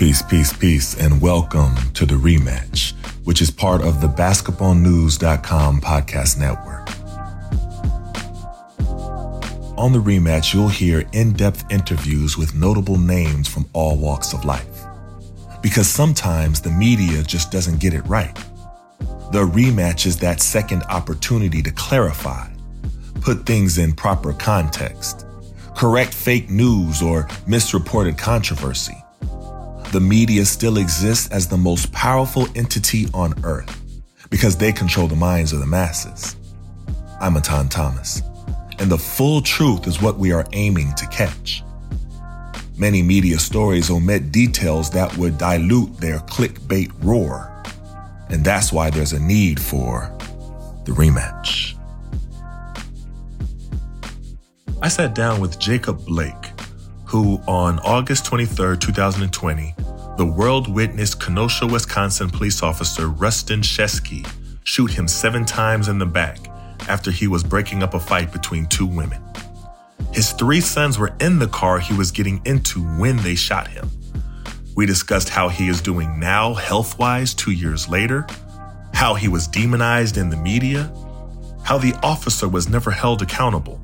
Peace, peace, peace, and welcome to the rematch, which is part of the basketballnews.com podcast network. On the rematch, you'll hear in depth interviews with notable names from all walks of life. Because sometimes the media just doesn't get it right. The rematch is that second opportunity to clarify, put things in proper context, correct fake news or misreported controversy. The media still exists as the most powerful entity on earth because they control the minds of the masses. I'm Etan Thomas, and the full truth is what we are aiming to catch. Many media stories omit details that would dilute their clickbait roar. And that's why there's a need for the rematch. I sat down with Jacob Blake, who on August 23, 2020, the world witnessed Kenosha, Wisconsin police officer Rusten Sheskey shoot him seven times in the back after he was breaking up a fight between two women. His three sons were in the car he was getting into when they shot him. We discussed how he is doing now, health wise, two years later, how he was demonized in the media, how the officer was never held accountable,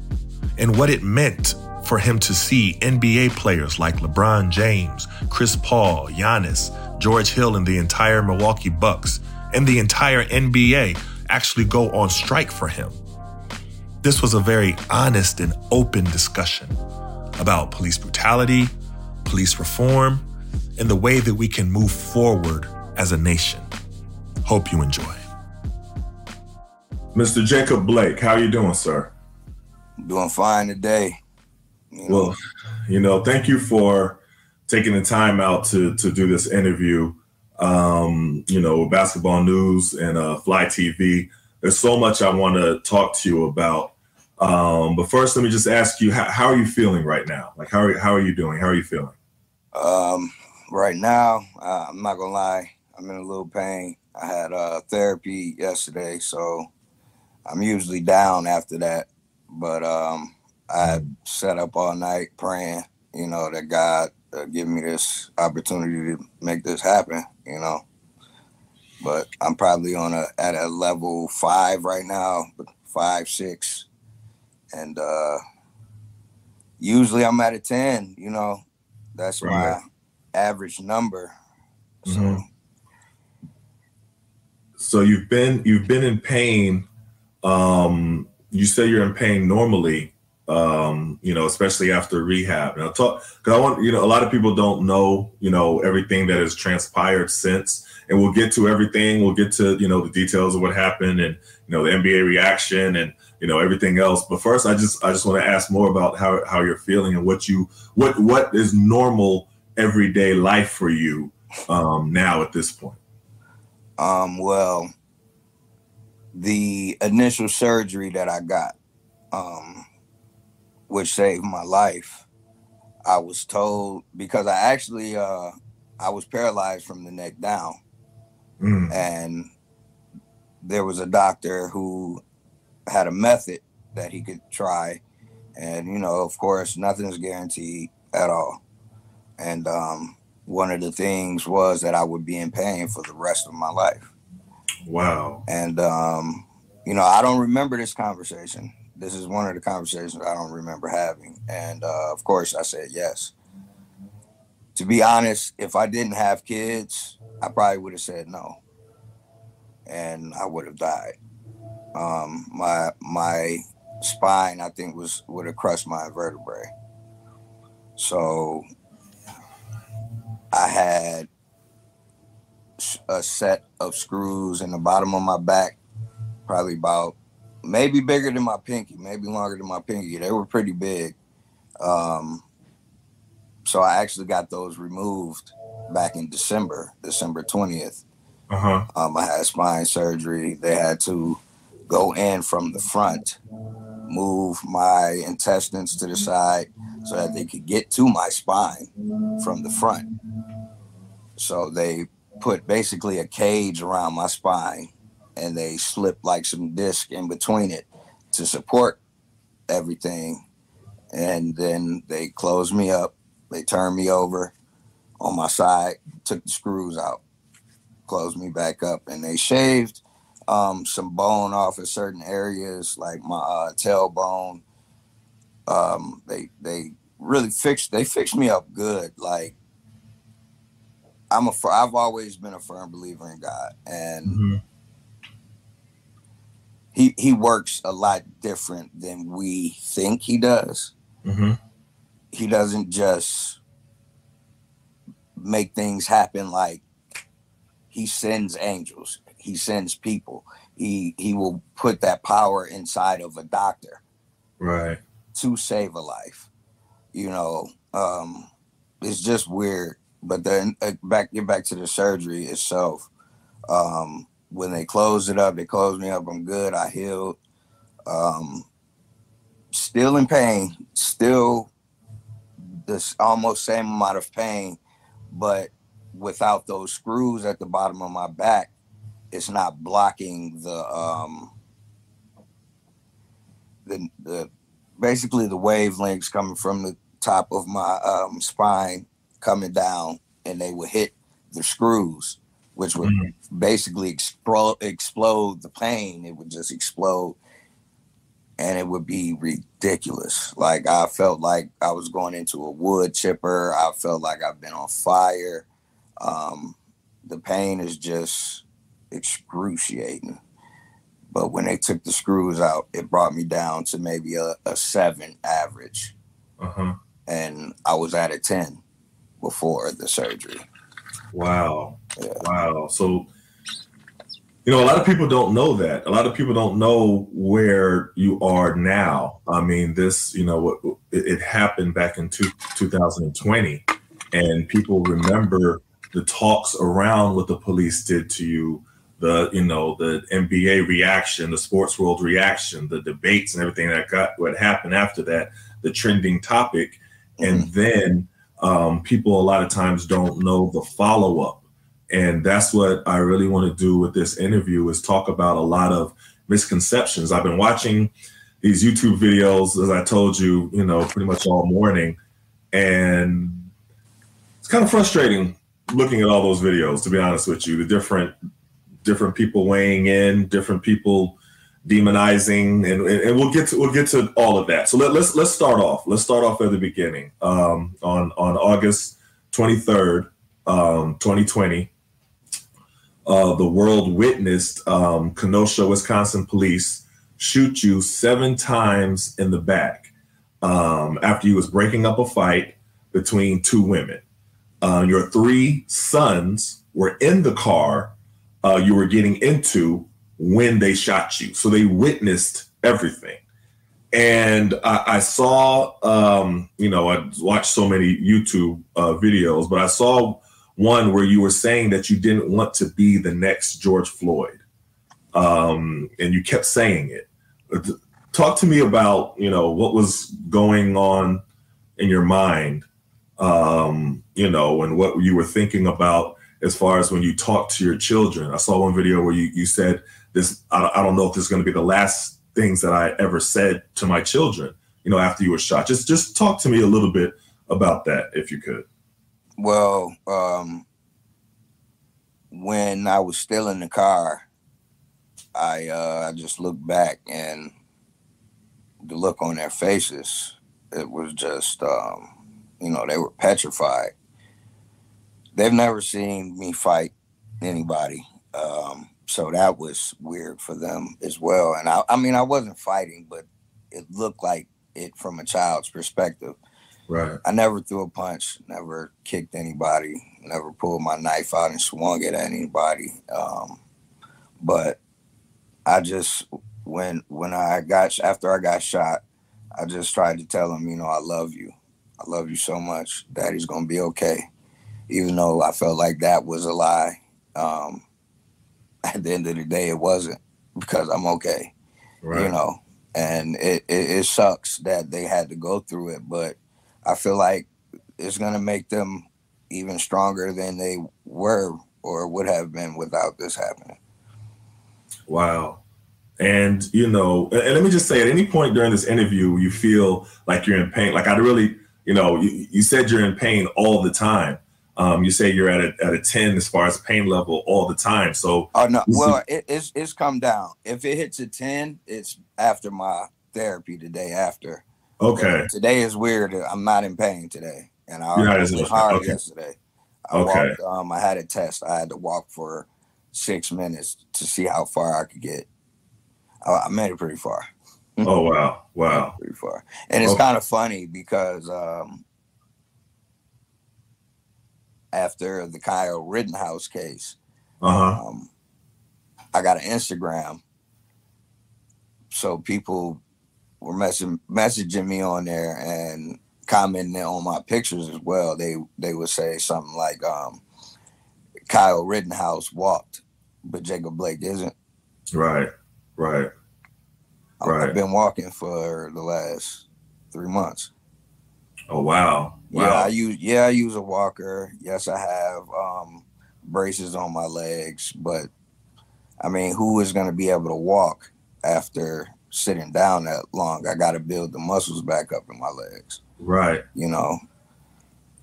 and what it meant for him to see NBA players like LeBron James, Chris Paul, Giannis, George Hill, and the entire Milwaukee Bucks, and the entire NBA actually go on strike for him. This was a very honest and open discussion about police brutality, police reform, and the way that we can move forward as a nation. Hope you enjoy. Mr. Jacob Blake, how are you doing, sir? Doing fine today. Well, you know, thank you for taking the time out to to do this interview. Um, you know, basketball news and uh, Fly TV. There's so much I want to talk to you about. Um, but first, let me just ask you, how, how, are you feeling right now? Like, how are, how are you doing? How are you feeling? Um, right now, uh, I'm not gonna lie, I'm in a little pain. I had uh, therapy yesterday, so I'm usually down after that. But um, I sat up all night praying, you know, that God uh, give me this opportunity to make this happen, you know. But I'm probably on a at a level five right now, five six and uh usually I'm at a 10, you know. That's right. my average number. So mm-hmm. So you've been you've been in pain. Um you say you're in pain normally, um, you know, especially after rehab. Now talk because I want, you know, a lot of people don't know, you know, everything that has transpired since. And we'll get to everything. We'll get to, you know, the details of what happened and you know the NBA reaction and you know everything else. But first, I just I just want to ask more about how how you're feeling and what you what what is normal everyday life for you um, now at this point. Um. Well, the initial surgery that I got, um, which saved my life. I was told because I actually uh, I was paralyzed from the neck down, mm. and there was a doctor who had a method that he could try. And, you know, of course, nothing nothing's guaranteed at all. And um, one of the things was that I would be in pain for the rest of my life. Wow. And, um, you know, I don't remember this conversation. This is one of the conversations I don't remember having. And uh, of course, I said yes. To be honest, if I didn't have kids, I probably would have said no. And I would have died. Um, my my spine, I think, was would have crushed my vertebrae. So I had a set of screws in the bottom of my back, probably about maybe bigger than my pinky, maybe longer than my pinky. They were pretty big. Um, so I actually got those removed back in December, December 20th. Uh-huh. Um, I had spine surgery. They had to go in from the front, move my intestines to the side so that they could get to my spine from the front. So they put basically a cage around my spine and they slipped like some disc in between it to support everything. And then they closed me up. They turned me over on my side, took the screws out, closed me back up, and they shaved um, some bone off of certain areas, like my uh, tailbone. Um, they they really fixed they fixed me up good. Like I'm a I've always been a firm believer in God, and Mm-hmm. He he works a lot different than we think he does. Mm-hmm. He doesn't just make things happen like he sends angels. He sends people. He he will put that power inside of a doctor Right. to save a life. You know, um, it's just weird. But then uh, back get back to the surgery itself. Um, when they closed it up, they closed me up. I'm good. I healed. Um, still in pain. Still this almost same amount of pain, but without those screws at the bottom of my back, it's not blocking the um the the basically the wavelengths coming from the top of my um, spine coming down and they would hit the screws which would Mhm. basically explode explode the pain it would just explode and it would be ridiculous like i felt like i was going into a wood chipper i felt like i've been on fire um, the pain is just excruciating but when they took the screws out, it brought me down to maybe a, a seven average. Uh-huh. And I was at a 10 before the surgery. Wow. Yeah. Wow. So, you know, a lot of people don't know that. A lot of people don't know where you are now. I mean, this, you know, what it, it happened back in two, 2020, and people remember the talks around what the police did to you, the, you know, the NBA reaction, the sports world reaction, the debates and everything that got what happened after that, the trending topic. And mm-hmm. then um, people a lot of times don't know the follow up and that's what i really want to do with this interview is talk about a lot of misconceptions. I've been watching these youtube videos as i told you you know pretty much all morning. And it's kind of frustrating looking at all those videos to be honest with you. The different different people weighing in different people demonizing and, and we'll get to we'll get to all of that. So let, let's let's start off. Let's start off at the beginning. Um, on on august 23rd um, 2020 uh, the world witnessed um, kenosha wisconsin police shoot you seven times in the back um, after you was breaking up a fight between two women. Uh, your three sons were in the car uh, you were getting into when they shot you. So they witnessed everything. And I, I saw, um, you know, I watched so many YouTube uh, videos, but I saw one where you were saying that you didn't want to be the next George Floyd. Um, and you kept saying it. Talk to me about, you know, what was going on in your mind, um, you know, and what you were thinking about as far as when you talk to your children. I saw one video where you, you said this, I, I don't know if this is going to be the last things that I ever said to my children, you know, after you were shot. Just, just talk to me a little bit about that, if you could. Well, um, when I was still in the car, I uh, I just looked back and the look on their faces, it was just, um, you know, they were petrified. They've never seen me fight anybody. Um, so that was weird for them as well. And I, I mean, I wasn't fighting, but it looked like it from a child's perspective. Right. I never threw a punch, never kicked anybody, never pulled my knife out and swung it at anybody. Um, but I just when when I got after I got shot, I just tried to tell him, you know, I love you. I love you so much. Daddy's gonna be okay. even though I felt like that was a lie. Um, at the end of the day, it wasn't because I'm okay, Right. you know. And it, it it sucks that they had to go through it, but I feel like it's gonna make them even stronger than they were or would have been without this happening. Wow. And you know, and let me just say, at any point during this interview, you feel like you're in pain. Like I really, you know, you, you said you're in pain all the time. Um, you say you're at a at a ten as far as pain level all the time. So Oh no, well it, it's it's come down. If it hits a ten, it's after my therapy the day after. okay, Today is weird. I'm not in pain today, and I You're not already as was hard okay. yesterday. I Okay. walked. Um, I had a test. I had to walk for six minutes to see how far I could get. I, I made it pretty far. oh wow, wow, Pretty far, and it's Okay. kind of funny because um, after the Kyle Rittenhouse case, uh huh, um, I got an Instagram. So people were messaging messaging me on there and commenting on my pictures as well. They they would say something like, um, "Kyle Rittenhouse walked, but Jacob Blake isn't." right, right, Right. I've been walking for the last three months. Oh wow, Yeah, I use yeah I use a walker. Yes, I have um, braces on my legs, but I mean, who is going to be able to walk after sitting down that long? I got to build the muscles back up in my legs. right, You know,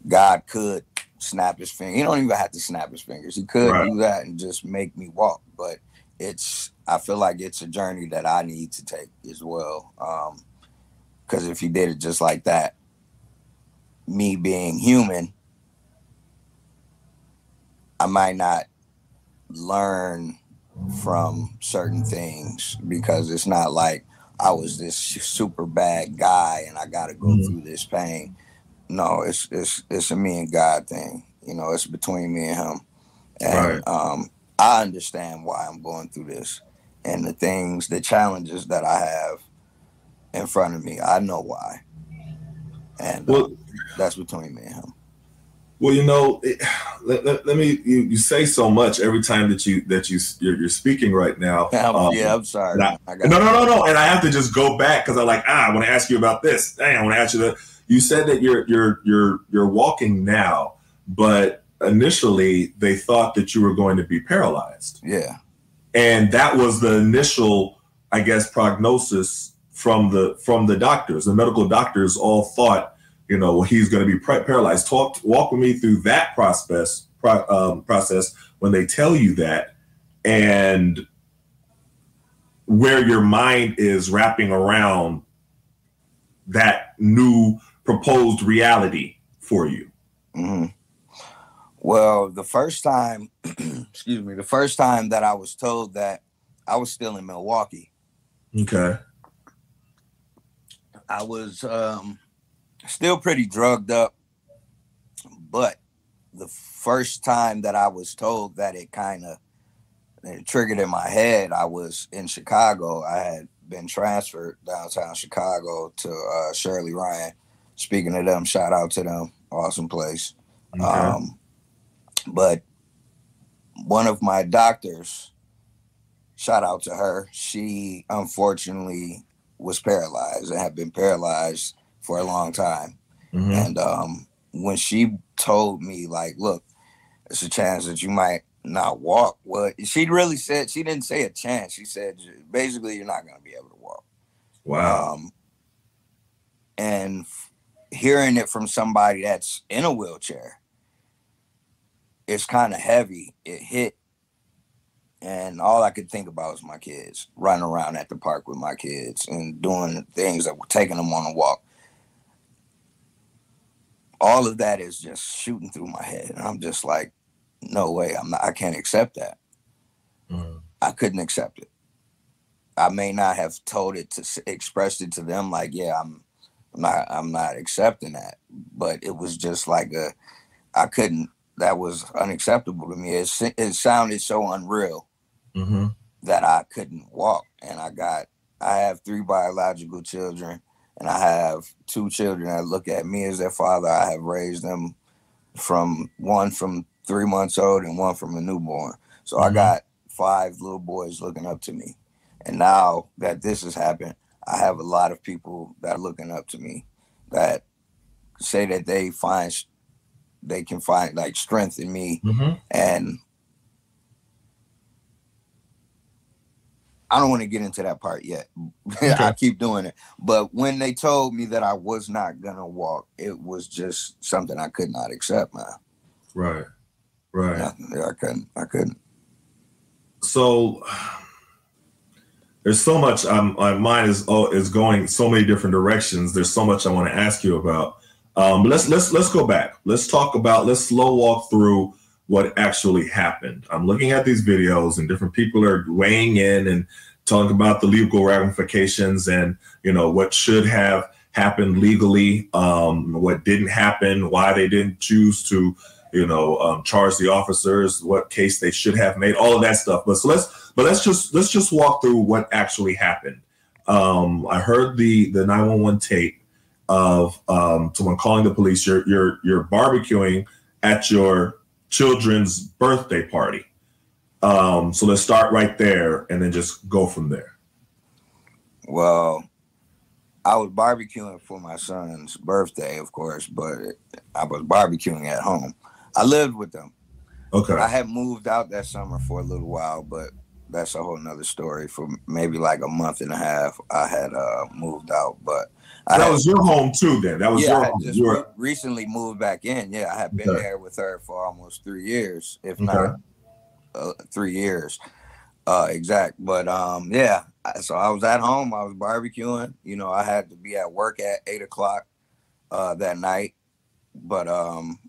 God could snap his finger. He don't even have to snap his fingers. He could Right. do that and just make me walk, but it's I feel like it's a journey that I need to take as well. Um, because if he did it just like that, me being human, I might not learn from certain things because it's not like I was this super bad guy and I got to go Mhm. through this pain. No, it's it's it's a me and God thing. You know, it's between me and him. And Right. um, I understand why I'm going through this and the things, the challenges that I have in front of me. I know why. And Well- um, that's between me and him. Well, you know, it, let, let, let me. You, you say so much every time that you that you you're, you're speaking right now. Um, yeah, I'm sorry. and I No, no, no, no. And I have to just go back because I'm like, ah, I want to ask you about this. Dang, I want to ask you that. You said that you're you're you're you're walking now, but initially they thought that you were going to be paralyzed, Yeah. and that was the initial, I guess, prognosis from the from the doctors. The medical doctors all thought, you know, he's going to be paralyzed. Talk, walk with me through that process. Pro, um, process when they tell you that, and where your mind is wrapping around that new proposed reality for you. hmm Well, the first time, excuse me, the first time that I was told that I was still in Milwaukee, Okay. I was um, still pretty drugged up. But the first time that I was told that it kind of it triggered in my head, I was in Chicago. I had been transferred downtown Chicago to uh, Shirley Ryan. Speaking of them, shout out to them. Awesome place. Okay. Um, but one of my doctors, shout out to her, she unfortunately was paralyzed and had been paralyzed for a long time. Mhm. And um, when she told me, like, look, it's a chance that you might not walk. Well, she really said, she didn't say a chance. She said, basically, you're not going to be able to walk. Wow. Um, and f- hearing it from somebody that's in a wheelchair, it's kind of heavy. It hit, and all I could think about was my kids running around at the park with my kids and doing things that were taking them on a walk. All of that is just shooting through my head, and I'm just like, no way, I'm not. I can't accept that. Mhm. I couldn't accept it. I may not have told it to expressed it to them like, yeah, I'm, I'm not, I'm not accepting that. But it was just like a, I couldn't. That was unacceptable to me. It it sounded so unreal Mhm. that I couldn't walk. And I got, I have three biological children, and I have two children that look at me as their father. I have raised them from one from three months old and one from a newborn. So Mhm. I got five little boys looking up to me. And now that this has happened, I have a lot of people that are looking up to me that say that they find they can find like strength in me Mm-hmm. and I don't want to get into that part yet. I keep doing it. But when they told me that I was not gonna walk, it was just something I could not accept, man. Right. Right. Nothing. I couldn't. I couldn't. so there's so much um, my mind is oh, is going so many different directions there's so much i want to ask you about um, but let's let's let's go back let's talk about let's slow walk through what actually happened. I'm looking at these videos and different people are weighing in and talking about the legal ramifications and you know what should have happened legally um, what didn't happen why they didn't choose to you know um, charge the officers what case they should have made all of that stuff. But so let's but let's just let's just walk through what actually happened. Um, i heard the the 911 tape of um, someone calling the police. You're you're you're barbecuing at your children's birthday party um, so let's start right there and then just go from there Well, I was barbecuing for my son's birthday, of course, but I was barbecuing at home. I lived with them. okay I had moved out that summer for a little while, but that's a whole nother story. For maybe like a month and a half, I had uh, moved out, but That was your home too then that was yeah, your home just re- recently moved back in. Yeah, I had been Okay. there with her for almost three years, if Okay. not uh, three years uh, exact. But um, yeah, I- so I was at home. I was barbecuing. You know, I had to be at work at eight o'clock uh, that night, but um,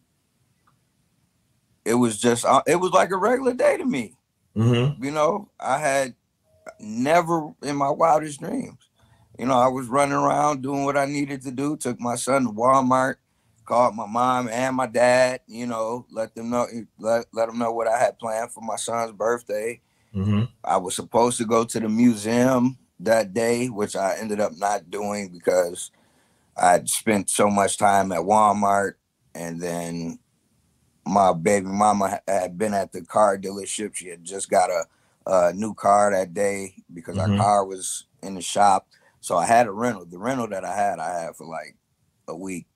it was just uh, it was like a regular day to me. Mhm. You know, I had never in my wildest dreams. You know, I was running around doing what I needed to do. Took my son to Walmart, called my mom and my dad. You know, let them know let let them know what I had planned for my son's birthday. Mhm. I was supposed to go to the museum that day, which I ended up not doing because I'd spent so much time at Walmart, and then my baby mama had been at the car dealership. She had just got a, a new car that day because Mhm. our car was in the shop. So I had a rental. The rental that I had, I had for like a week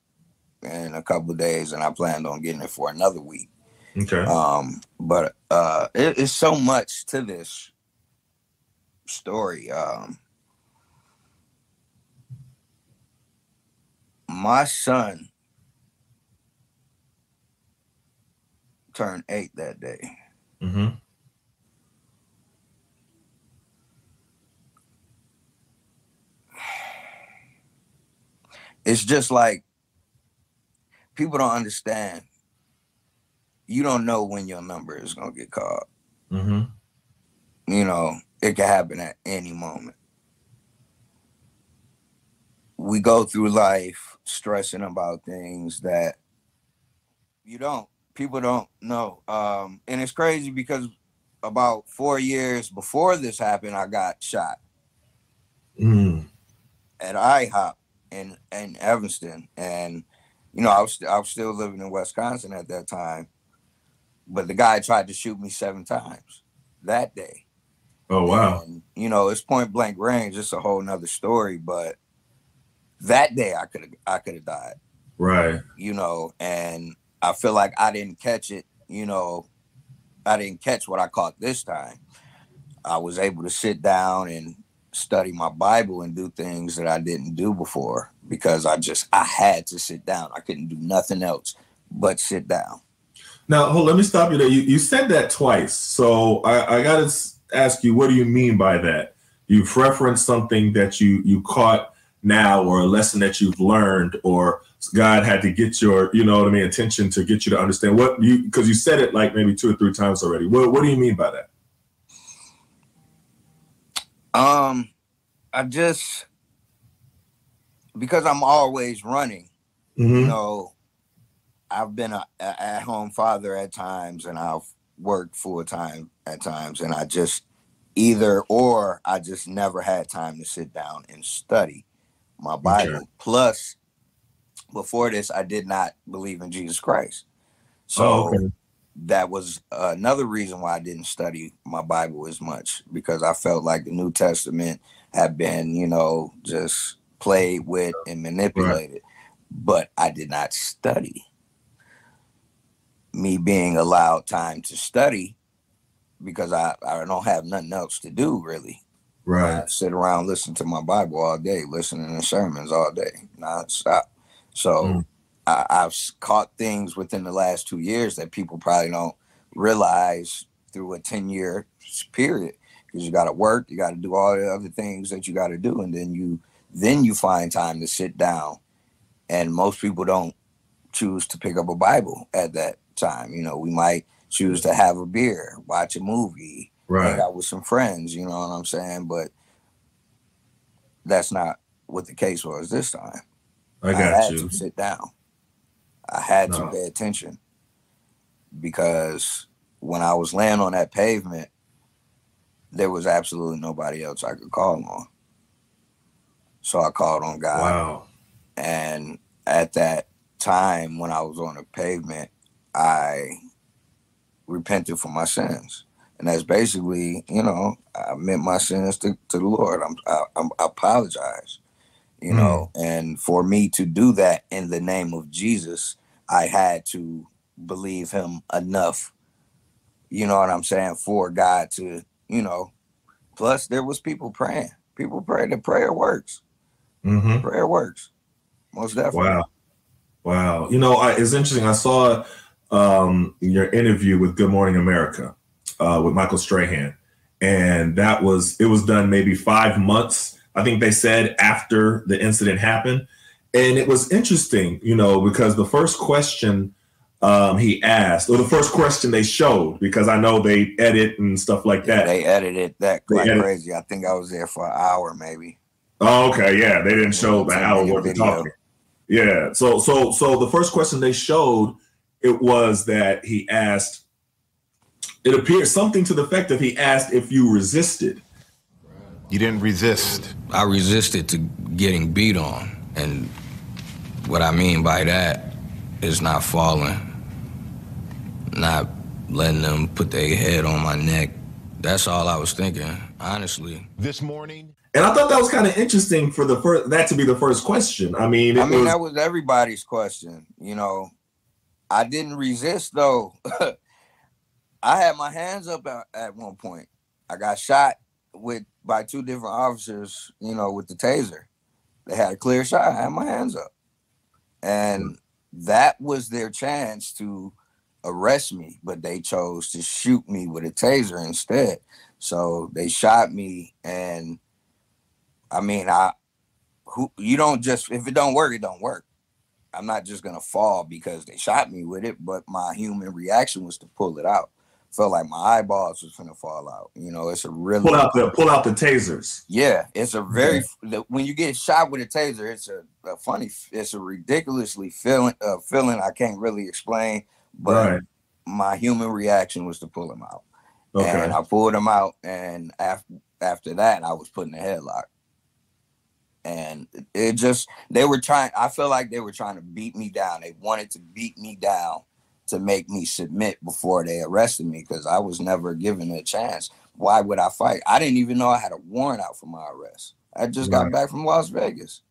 and a couple of days, and I planned on getting it for another week. okay Um, but uh, it, it's so much to this story. Um, my son turned eight that day. Mhm. It's just like people don't understand. You don't know when your number is gonna get called. Mhm. you know, it can happen at any moment. We go through life stressing about things that you don't, people don't know. Um, and it's crazy because about four years before this happened, I got shot Mm. at IHOP in, in Evanston. And, you know, I was, I was still living in Wisconsin at that time. But the guy tried to shoot me seven times that day. Oh wow. And, you know, it's point blank range. It's a whole nother story. But that day, I could have, I could have died. Right. You know, and I feel like I didn't catch it. You know, I didn't catch what I caught this time. I was able to sit down and study my Bible and do things that I didn't do before because I just I had to sit down. I couldn't do nothing else but sit down. Now, hold, let me stop you there. You, you said that twice, so I, I got to ask you, what do you mean by that? You've referenced something that you you caught now, or a lesson that you've learned, or God had to get your, you know what I mean, attention to get you to understand what you because you said it like maybe two or three times already. What what do you mean by that? Um, I just because I'm always running. you Mm-hmm. know, I've been a, a at home father at times, and I've worked full time at times, and I just either or I just never had time to sit down and study my Bible. Plus, before this, I did not believe in Jesus Christ. So Oh, okay. That was another reason why I didn't study my Bible as much because I felt like the New Testament had been, you know, just played with and manipulated. But I did not study. Me being allowed time to study because I, I don't have nothing else to do really. Right. I sit around listen to my Bible all day, listening to sermons all day, nonstop. So Mm. I, I've caught things within the last two years that people probably don't realize through a 10 year period because you got to work, you got to do all the other things that you got to do. And then you, then you find time to sit down. And most people don't choose to pick up a Bible at that time. You know, we might choose to have a beer, watch a movie, hang Right. out with some friends, you know what I'm saying? But that's not what the case was this time. I got had you. to sit down. I had No. to pay attention because when I was laying on that pavement, there was absolutely nobody else I could call on. So I called on God. Wow. And at that time when I was on the pavement, I repented for my sins. And that's basically, you know, I meant my sins to, to the Lord. I'm, I, I'm, I apologize, you hmm. know. And for me to do that in the name of Jesus, I had to believe him enough, you know what I'm saying, for God to, you know. Plus, there was people praying. People pray. The prayer works. Mm-hmm. Prayer works. Most definitely. Wow. Wow. You know, I, it's interesting. I saw um, your interview with Good Morning America uh, with Michael Strahan, and that was it was done maybe five months. I think they said after the incident happened, and it was interesting, you know, because the first question um, he asked, or the first question they showed, because I know they edit and stuff like that. They edited that They like edit- crazy. I think I was there for an hour, maybe. Oh, okay, yeah, they didn't show the Ten hour minute worth of talking. Yeah, so so so the first question they showed it was that he asked. It appeared something to the effect of he asked if you resisted. You didn't resist. I resisted to getting beat on. And what I mean by that is not falling, not letting them put their head on my neck. That's all I was thinking, honestly. This morning, And I thought that was kind of interesting for the first that to be the first question. I mean, it I mean, was, that was everybody's question. You know, I didn't resist though. I had my hands up at, at one point. I got shot with by two different officers. You know, with the taser. They had a clear shot. I had my hands up, and that was their chance to arrest me, but they chose to shoot me with a taser instead. So they shot me, and I mean, I who you don't just if it don't work, it don't work. I'm not just gonna fall because they shot me with it, but my human reaction was to pull it out. Felt like my eyeballs was gonna fall out. You know, it's a really pull out the pull out the tasers. yeah, it's a very the, when you get shot with a taser, it's a, a funny, it's a ridiculously feeling uh, feeling I can't really explain, but Right. my human reaction was to pull him out, Okay. and I pulled him out, and after after that, I was put in a headlock, and it- it just they were trying. I feel like they were trying to beat me down. They wanted to beat me down to make me submit before they arrested me because I was never given a chance. Why would I fight? I didn't even know I had a warrant out for my arrest. I just got back from Las Vegas.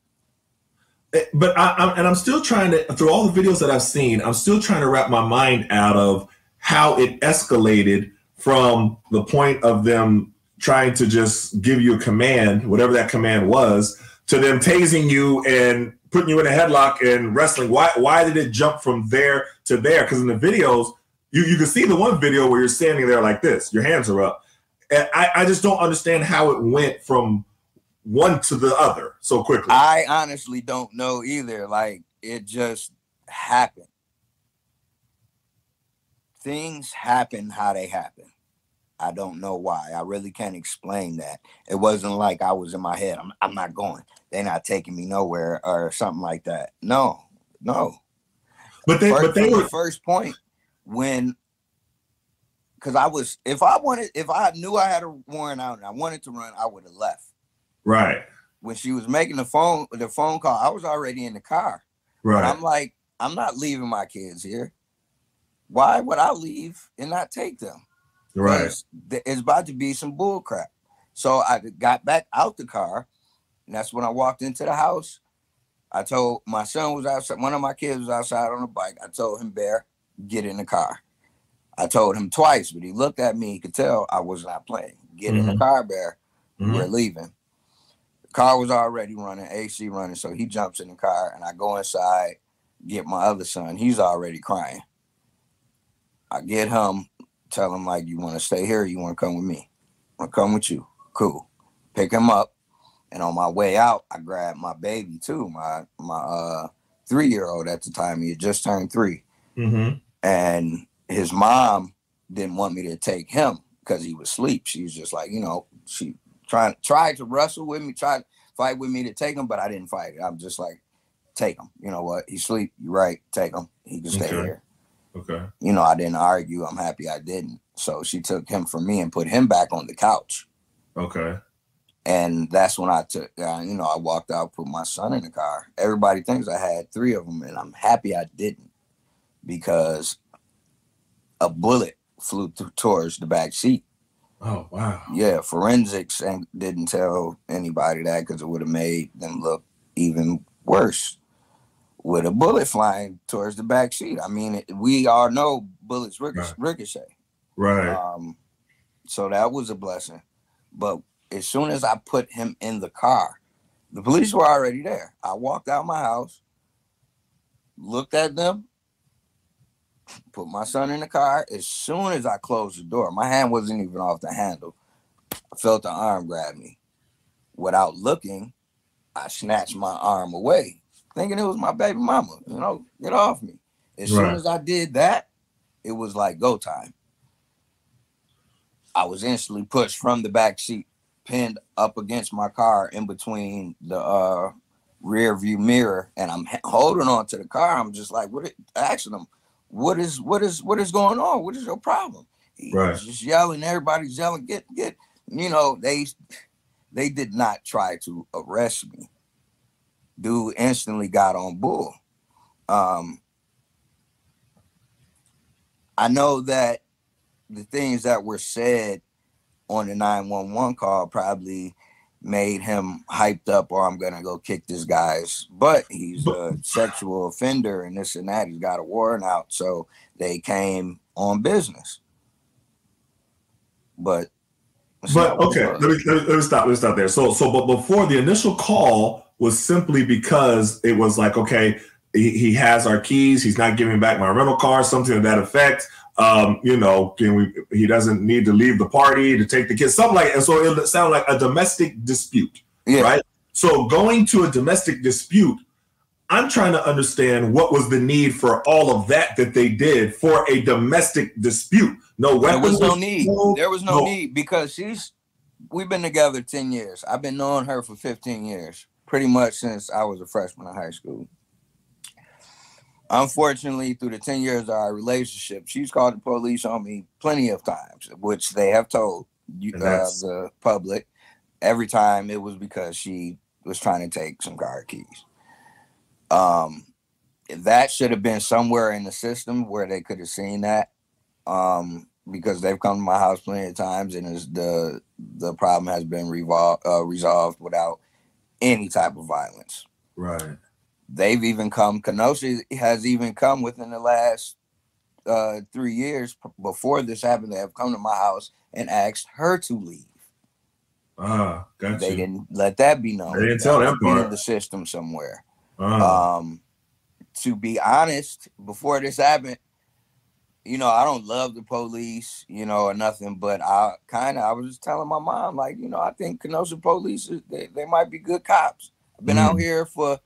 Eh, but I, I'm, and I'm still trying to through all the videos that I've seen, I'm still trying to wrap my mind out of how it escalated from the point of them trying to just give you a command, whatever that command was, to them tasing you and putting you in a headlock and wrestling. Why why did it jump from there to there? Because in the videos, you, you can see the one video where you're standing there like this, your hands are up. And I, I just don't understand how it went from one to the other so quickly. I honestly don't know either. Like it just happened. Things happen how they happen. I don't know why. I really can't explain that. It wasn't like I was in my head. I'm, I'm not going. They're not taking me nowhere or something like that. No, no. but they First, but they were first point when because I was if I wanted if I knew I had a warrant out and I wanted to run, I would have left. right. When she was making the phone the phone call, I was already in the car. But Right. I'm like, I'm not leaving my kids here. why would I leave and not take them? Right. Th- It's about to be some bull crap. So I got back out the car, and that's when I walked into the house. I told my son was outside, one of my kids was outside on a bike. I told him, Bear, get in the car. I told him twice, but he looked at me. He could tell I was not playing. Get in the Mhm. car, Bear. Mhm. We're leaving. The car was already running, AC running. So he jumps in the car, and I go inside, get my other son. He's already crying. I get him, tell him like, you want to stay here? Or you want to come with me? I'll come with you. Cool. Pick him up, and on my way out, I grabbed my baby too, my my uh three year old at the time. He had just turned three, Mhm. and his mom didn't want me to take him because he was asleep. She was just like, you know, she trying tried to wrestle with me, tried to fight with me to take him, but I didn't fight it. I'm just like, take him. You know what? He's asleep. You're right. Take him. He can stay Okay. here Okay. you know, I didn't argue. I'm happy I didn't. So she took him from me and put him back on the couch. Okay. And that's when I took, uh, you know, I walked out, put my son in the car. Everybody thinks I had three of them, and I'm happy I didn't because a bullet flew towards the back seat. Oh wow. Yeah, forensics and didn't tell anybody that because it would have made them look even worse with a bullet flying towards the back seat. I mean, it, we all know bullets ricochet. Right. ricochet. Right. Um, so that was a blessing. But as soon as I put him in the car, the police were already there. I walked out my house, looked at them, put my son in the car. As soon as I closed the door, my hand wasn't even off the handle. I felt the arm grab me. Without looking, I snatched my arm away, thinking it was my baby mama. You know, get off me. As soon as I did that, it was like go time. I was instantly pushed from the back seat, pinned up against my car in between the uh, rear view mirror, and I'm holding on to the car. I'm just like, what? It, asking him, what is what is what is going on? What is your problem? He Right. just yelling. Everybody's yelling. Get get. You know they they did not try to arrest me. Dude instantly got on bull. Um, I know that the things that were said on the 911 call probably made him hyped up or I'm gonna go kick this guy's butt. He's a sexual offender and this and that. He's got a warrant out. So they came on business. But But not what it okay, let me, let me stop. Let me stop there. So so but before the initial call was simply because it was like okay, he, he has our keys. He's not giving back my rental car, something to that effect. Um, you know, can we? He doesn't need to leave the party to take the kids, something like. And so it sounded like a domestic dispute, Yeah. right? So going to a domestic dispute, I'm trying to understand what was the need for all of that that they did for a domestic dispute. No There was no need. pulled, There was no no- need because she's we've been together 10 years. I've been knowing her for 15 years, pretty much since I was a freshman in high school. Unfortunately, through the 10 years of our relationship, she's called the police on me plenty of times, which they have told you, uh, the public. Every time it was because she was trying to take some car keys. Um, that should have been somewhere in the system where they could have seen that um, because they've come to my house plenty of times, and the the problem has been revol- uh, resolved without any type of violence. Right. They've even come. Kenosha has even come within the last uh, three years before this happened. They have come to my house and asked her to leave. Ah, gotcha. They didn't let that be known. They didn't tell that part. in the system somewhere. Ah, Um, to be honest, before this happened, you know, I don't love the police, you know, or nothing, but I kind of, I was just telling my mom, like, you know, I think Kenosha police, they, they might be good cops. I've been out Mm. here for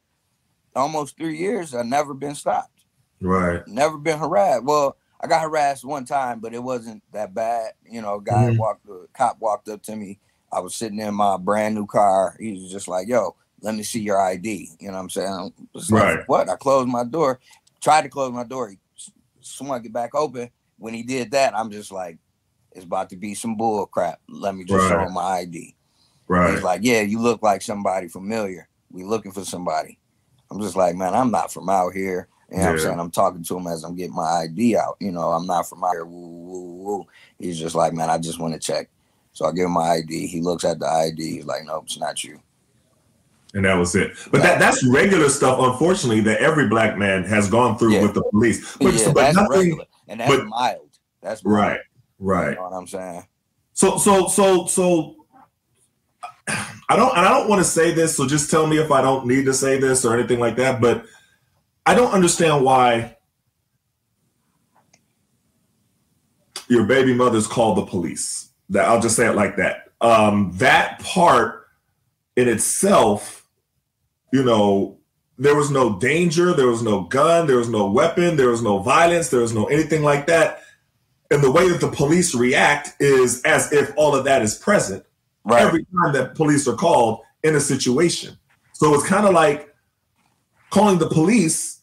almost three years. I've never been stopped, right. never been harassed. Well, I got harassed one time, but it wasn't that bad. You know, a guy Mhm. walked, the cop walked up to me. I was sitting in my brand new car. He was just like, yo, let me see your ID. You know what I'm saying? I was like, Right. what? I closed my door, tried to close my door. He swung it back open. When he did that, I'm just like, it's about to be some bull crap. Let me just show him my ID. Right. He's like, yeah, you look like somebody familiar. We looking for somebody. I'm just like, man, I'm not from out here. You know what I'm saying? I'm talking to him as I'm getting my ID out. You know, I'm not from out here. Woo, woo, woo. He's just like, man, I just want to check. So I give him my ID. He looks at the ID. He's like, nope, it's not you. and that was it. But that that's regular stuff, unfortunately, that every black man has gone through Yeah. with the police. But, yeah, but that's nothing. regular. And that's but- mild. That's mild. Right, right. You know what I'm saying? So so so so I don't and I don't want to say this, so just tell me if I don't need to say this or anything like that, but I don't understand why your baby mother's called the police. That I'll just say it like that. Um that part in itself, you know, there was no danger, there was no gun, there was no weapon, there was no violence, there was no anything like that and the way that the police react is as if all of that is present Right. every time that police are called in a situation. So it's kind of like calling the police.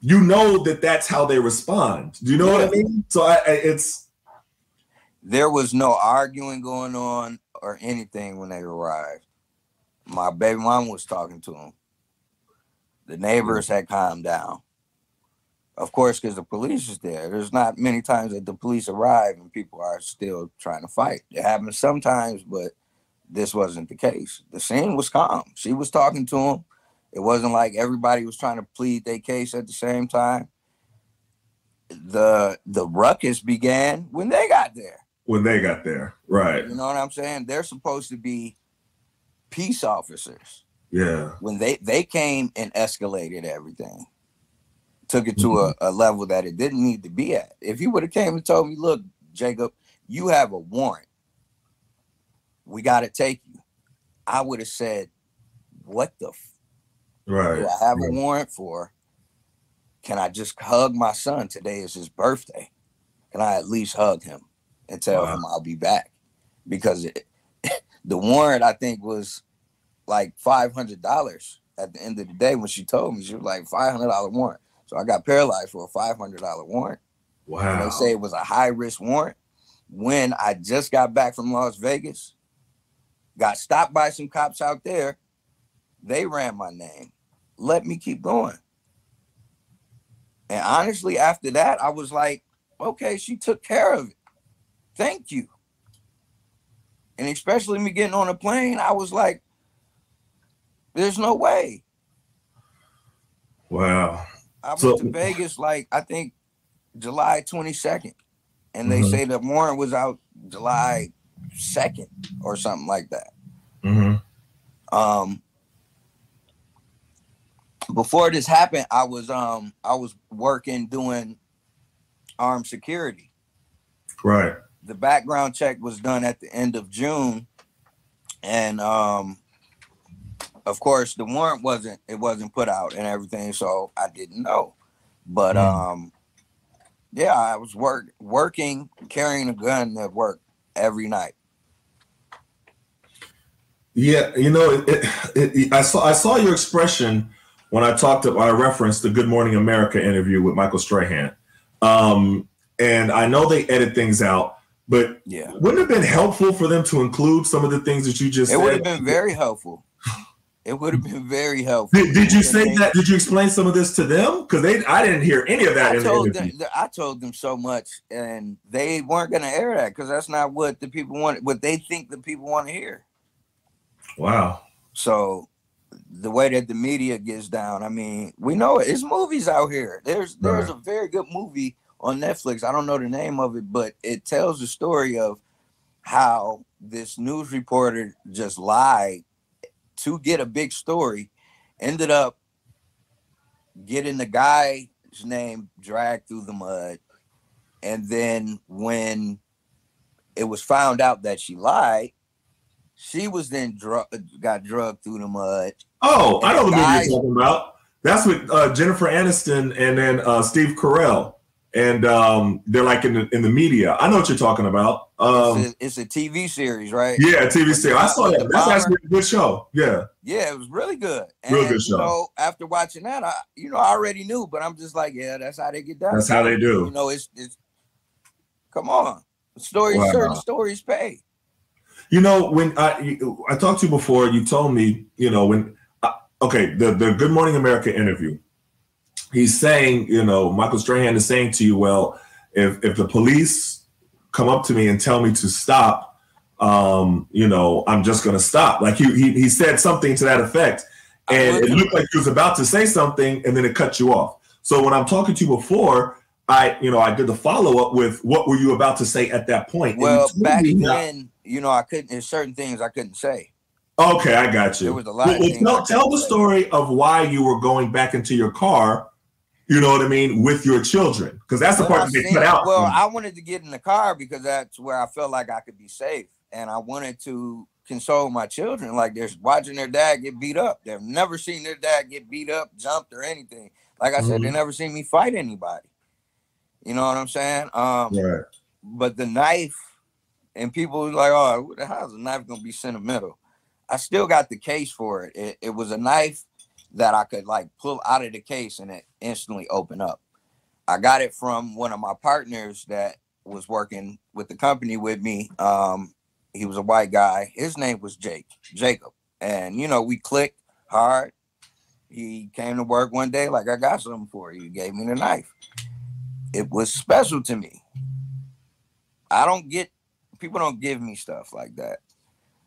You know that that's how they respond. Do you know what I mean? So I, I, it's there was no arguing going on or anything when they arrived. My baby mom was talking to him. The neighbors mm-hmm. had calmed down. Of course, because the police is there. There's not many times that the police arrive and people are still trying to fight. It happens sometimes, but this wasn't the case. The scene was calm. She was talking to him. It wasn't like everybody was trying to plead their case at the same time. The the ruckus began when they got there. when they got there, right? You know what I'm saying? They're supposed to be peace officers. Yeah, When they they came and escalated everything, took it to a, mm-hmm. a level that it didn't need to be at. If you would have came and told me, look, Jacob, you have a warrant. We got to take you. I would have said, what the f- right. do I have a warrant for? Can I just hug my son? Today is his birthday. Can I at least hug him and tell Wow. him I'll be back? Because it, the warrant, I think, was like five hundred dollars at the end of the day. When she told me, she was like five hundred dollar warrant. So I got paralyzed for a five hundred dollar warrant. And Wow. they say it was a high risk warrant. When I just got back from Las Vegas, got stopped by some cops out there. They ran my name. Let me keep going. And honestly, after that, I was like, okay, she took care of it. Thank you. And especially me getting on a plane, I was like, there's no way. Wow. I went So- to Vegas like I think July 22nd, and they Mhm. say the warrant was out July 2nd or something like that. hmm Um, before this happened, I was um I was working doing armed security. Right. The background check was done at the end of June, and um, of course the warrant wasn't it wasn't put out and everything, so I didn't know. But Mm. um, yeah, I was work working carrying a gun at work every night. Yeah, you know, it, it, it, I saw I saw your expression when I talked about I referenced the Good Morning America interview with Michael Strahan, um, and I know they edit things out, but Yeah, wouldn't it have been helpful for them to include some of the things that you just said? it said? would have been very helpful. It would have been very helpful. Did, did you say that? Did you explain some of this to them? Because they, I didn't hear any of that I in the told interview. them, I told them so much, and they weren't going to air that because that's not what the people want. What they think the people want to hear. Wow. So, the way that the media gets down, I mean, we know it. It's movies out here. There's there's Right. a very good movie on Netflix. I don't know the name of it, but it tells the story of how this news reporter just lied to get a big story, ended up getting the guy's name dragged through the mud. And then when it was found out that she lied, she was then dru- got drugged through the mud. Oh, I know the movie you're talking about. That's with uh, Jennifer Aniston and then uh, Steve Carell, and um, they're like in the in the media. I know what you're talking about. Um, it's, a, it's a TV series, right? yeah, TV series. I saw that. That's actually a good show. Yeah. Yeah, it was really good. And, Real good You show. know, after watching that, I you know I already knew, but I'm just like, yeah, that's how they get down. That's how they do. You know, it's it's. Come on, stories. Wow. Certain stories pay. You know, when I I talked to you before, you told me, you know, when uh, okay, the the Good Morning America interview. he's saying, you know, Michael Strahan is saying to you, well, if if the police come up to me and tell me to stop, um, you know, I'm just going to stop. Like he, he he said something to that effect, and it looked like he was about to say something, and then it cut you off. So when I'm talking to you before, I you know I did the follow up with what were you about to say at that point? Well, back then, you know, I couldn't. There's certain things I couldn't say. Okay, I got you. There was a lot. Well, well, tell, tell the say. story of why you were going back into your car. You know what I mean with your children, because that's the When part that they cut out. Well, I wanted to get in the car because that's where I felt like I could be safe, and I wanted to console my children. Like they're watching their dad get beat up. They've never seen their dad get beat up, jumped, or anything. Like I said, they Mhm. never seen me fight anybody. You know what I'm saying? Um, right. but the knife, and people like, "Oh, hell's a knife gonna be sentimental?" I still got the case for it. it. It was a knife that I could like pull out of the case and it instantly open up. I got it from one of my partners that was working with the company with me. Um, he was a white guy. His name was Jake, Jacob, and you know we clicked hard. He came to work one day like I got something for you. He gave me the knife. It was special to me. I don't get people don't give me stuff like that.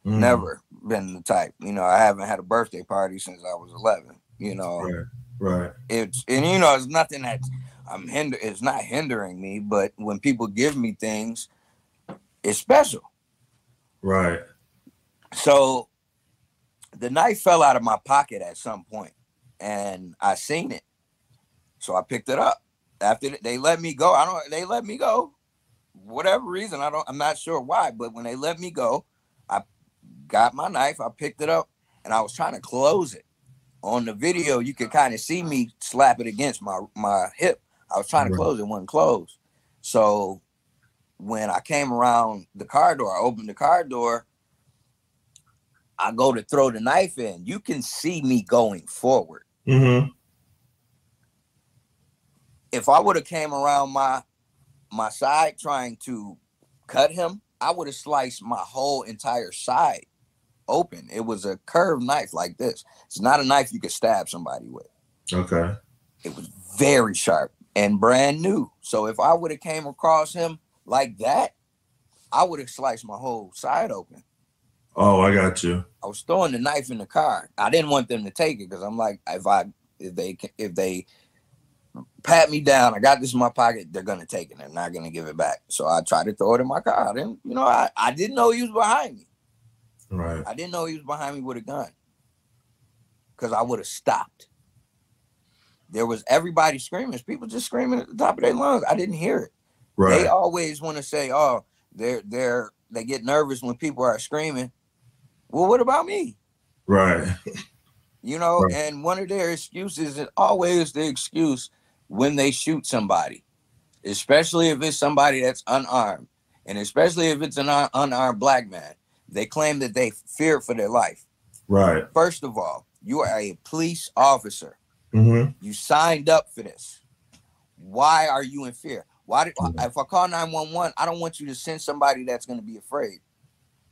Mm. Never been the type. You know, I haven't had a birthday party since I was 11. You know. Right. it's and you know it's nothing that I'm hinder. It's not hindering me, but when people give me things, it's special. Right. So the knife fell out of my pocket at some point, and I seen it, so I picked it up. After they let me go, I don't. They let me go, whatever reason. I don't. I'm not sure why, but when they let me go, I got my knife. I picked it up, and I was trying to close it. On the video, you could kind of see me slap it against my my hip. I was trying to close it, wasn't closed. So when I came around the car door, I opened the car door. I go to throw the knife in. You can see me going forward. Mm-hmm. If I would have came around my my side trying to cut him, I would have sliced my whole entire side open. It was a curved knife like this. It's not a knife you could stab somebody with. Okay. It was very sharp and brand new. So if I would have came across him like that, I would have sliced my whole side open. Oh, I got you. I was throwing the knife in the car. I didn't want them to take it because I'm like, if I if they if they pat me down, I got this in my pocket, they're gonna take it. They're not gonna give it back. So I tried to throw it in my car. I didn't, you know, I, I didn't know he was behind me. Right. I didn't know he was behind me with a gun. Cause I would have stopped. There was everybody screaming. People just screaming at the top of their lungs. I didn't hear it. Right. They always want to say, "Oh, they're they're they get nervous when people are screaming." Well, what about me? right. You know, Right. and one of their excuses is always the excuse when they shoot somebody, especially if it's somebody that's unarmed, and especially if it's an unarmed black man. They claim that they fear for their life. Right. First of all, you are a police officer. Mm-hmm. You signed up for this. Why are you in fear? Why did if I call 911, I don't want you to send somebody that's going to be afraid.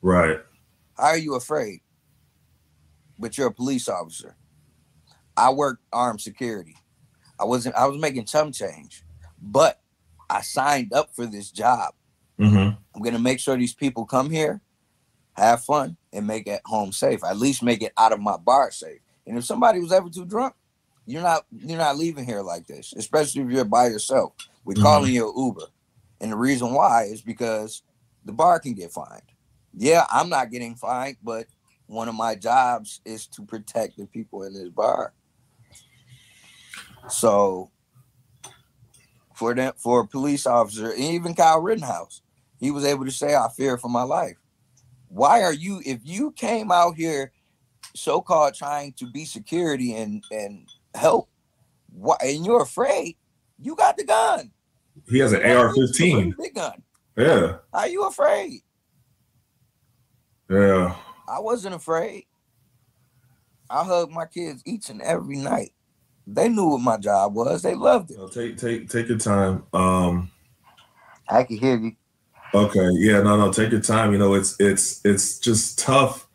Right. How are you afraid? But you're a police officer. I work armed security. I wasn't I was making some change, but I signed up for this job. Mm-hmm. I'm gonna make sure these people come here, have fun, and make it home safe. At least make it out of my bar safe. And if somebody was ever too drunk, you're not you're not leaving here like this, especially if you're by yourself. We're Mhm. calling you an Uber. And the reason why is because the bar can get fined. Yeah, I'm not getting fined, but one of my jobs is to protect the people in this bar. So for them for a police officer, even Kyle Rittenhouse, he was able to say, I fear for my life. Why are you if you came out here so-called trying to be security and and help, why and you're afraid, you got the gun. He has an AR-15. Big gun. Yeah. Are you afraid? Yeah. I wasn't afraid. I hugged my kids each and every night. They knew what my job was. They loved it. No, take take take your time. Um. I can hear you. Okay. Yeah. No. No. Take your time. You know, it's it's it's just tough.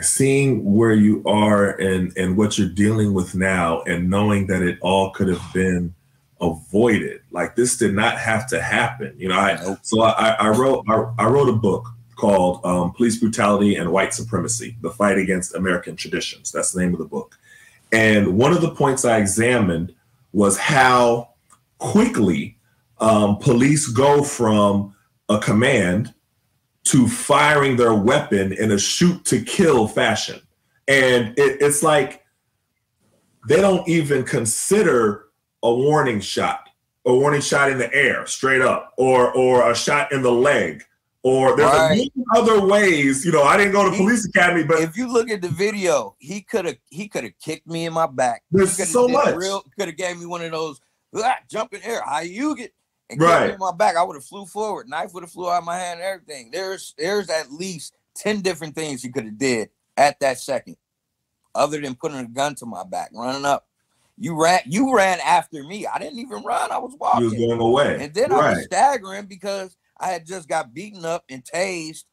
seeing where you are and and what you're dealing with now and knowing that it all could have been avoided like this did not have to happen you know i so i, I wrote I, I wrote a book called um, police brutality and white supremacy the fight against american traditions that's the name of the book and one of the points i examined was how quickly um, police go from a command to firing their weapon in a shoot to kill fashion. And it, it's like they don't even consider a warning shot, a warning shot in the air, straight up, or or a shot in the leg. Or there's right. a million other ways. You know, I didn't go to he, police academy, but if you look at the video, he could have he could have kicked me in my back. There's so much. Could have gave me one of those ah, jump in air. How you get and right. my back, I would have flew forward. Knife would have flew out of my hand. Everything. There's there's at least ten different things he could have did at that second, other than putting a gun to my back, running up. You ran. You ran after me. I didn't even run. I was walking. You was going away. And then right. I was staggering because I had just got beaten up and tased,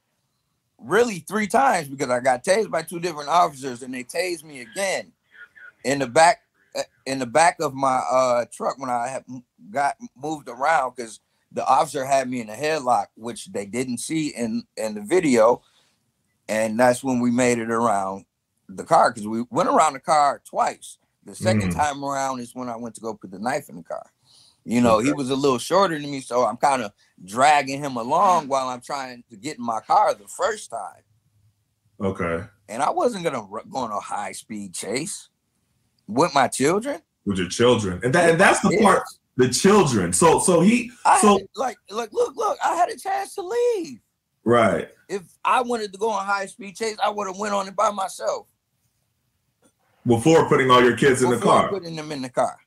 really three times because I got tased by two different officers, and they tased me again in the back in the back of my uh, truck when I had got moved around because the officer had me in a headlock, which they didn't see in in the video, and that's when we made it around the car because we went around the car twice. The 2nd mm. time around is when I went to go put the knife in the car. You know, okay. he was a little shorter than me, so I'm kind of dragging him along while I'm trying to get in my car the first time. Okay. And I wasn't gonna go on a high speed chase with my children. With your children, and that and that's the part. The children. So so he I so had, like like look look. I had a chance to leave. Right. If I wanted to go on high speed chase, I would have went on it by myself. Before putting all your kids Before in the car. Putting them in the car.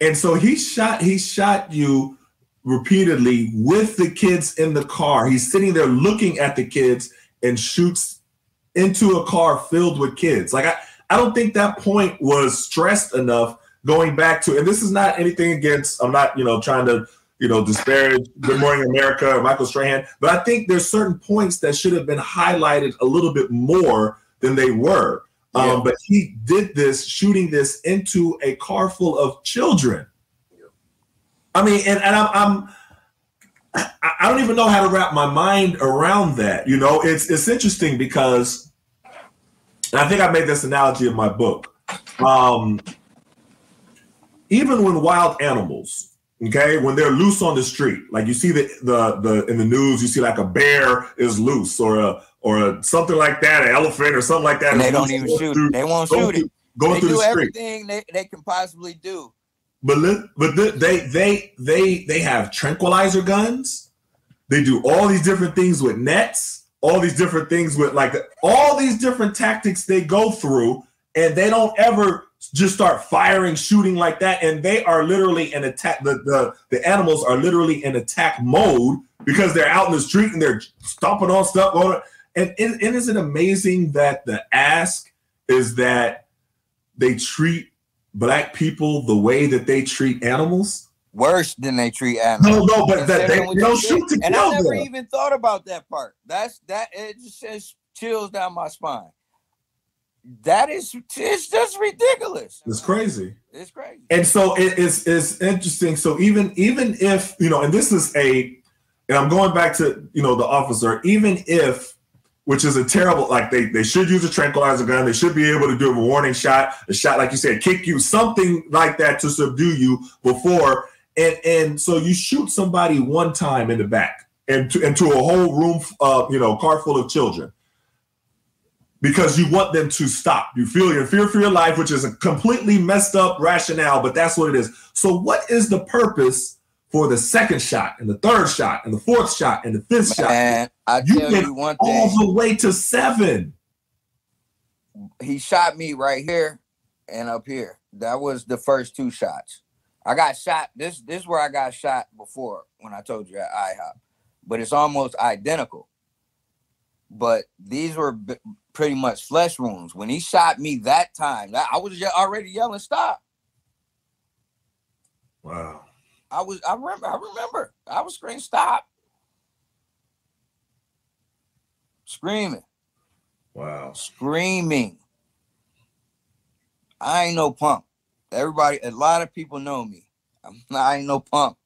And so he shot he shot you repeatedly with the kids in the car. He's sitting there looking at the kids and shoots into a car filled with kids. Like I I don't think that point was stressed enough going back to, and this is not anything against, I'm not, you know, trying to, you know, disparage Good Morning America or Michael Strahan, but I think there's certain points that should have been highlighted a little bit more than they were. Um, yeah. Um, but he did this, shooting this into a car full of children. I mean, and, and I'm, I'm I don't even know how to wrap my mind around that. You know, it's it's interesting because and I think I made this analogy in my book. Um, even when wild animals, okay, when they're loose on the street, like you see the the the in the news, you see like a bear is loose or a or a, something like that, an elephant or something like that. And they don't even shoot. Through, they won't shoot through, it. Going they through do the street. everything they, they can possibly do. But but they they they they have tranquilizer guns. They do all these different things with nets all these different things with like all these different tactics they go through and they don't ever just start firing shooting like that and they are literally in attack the, the the animals are literally in attack mode because they're out in the street and they're stomping on stuff on and, and, and is it amazing that the ask is that they treat black people the way that they treat animals worse than they treat animals. No, no, but that, they, don't shoot to And I never them. even thought about that part. That's that it just says chills down my spine. That is it's just ridiculous. It's crazy. It's crazy. And so it is it's interesting. So even even if you know, and this is a and I'm going back to you know the officer, even if which is a terrible like they they should use a tranquilizer gun they should be able to do a warning shot a shot like you said kick you something like that to subdue you before and and so you shoot somebody one time in the back and to, into a whole room, uh, you know, car full of children because you want them to stop. You feel your fear for your life, which is a completely messed up rationale, but that's what it is. So, what is the purpose for the second shot and the third shot and the fourth shot and the fifth Man, shot? I you tell you one thing. All the way to seven. He shot me right here and up here. That was the first two shots. I got shot. This this is where I got shot before when I told you at IHOP, but it's almost identical. But these were b- pretty much flesh wounds. When he shot me that time, I was already yelling stop. Wow. I was. I remember. I remember. I was screaming stop, screaming. Wow. screaming. I ain't no punk. Everybody, a lot of people know me. I'm not, I ain't no punk.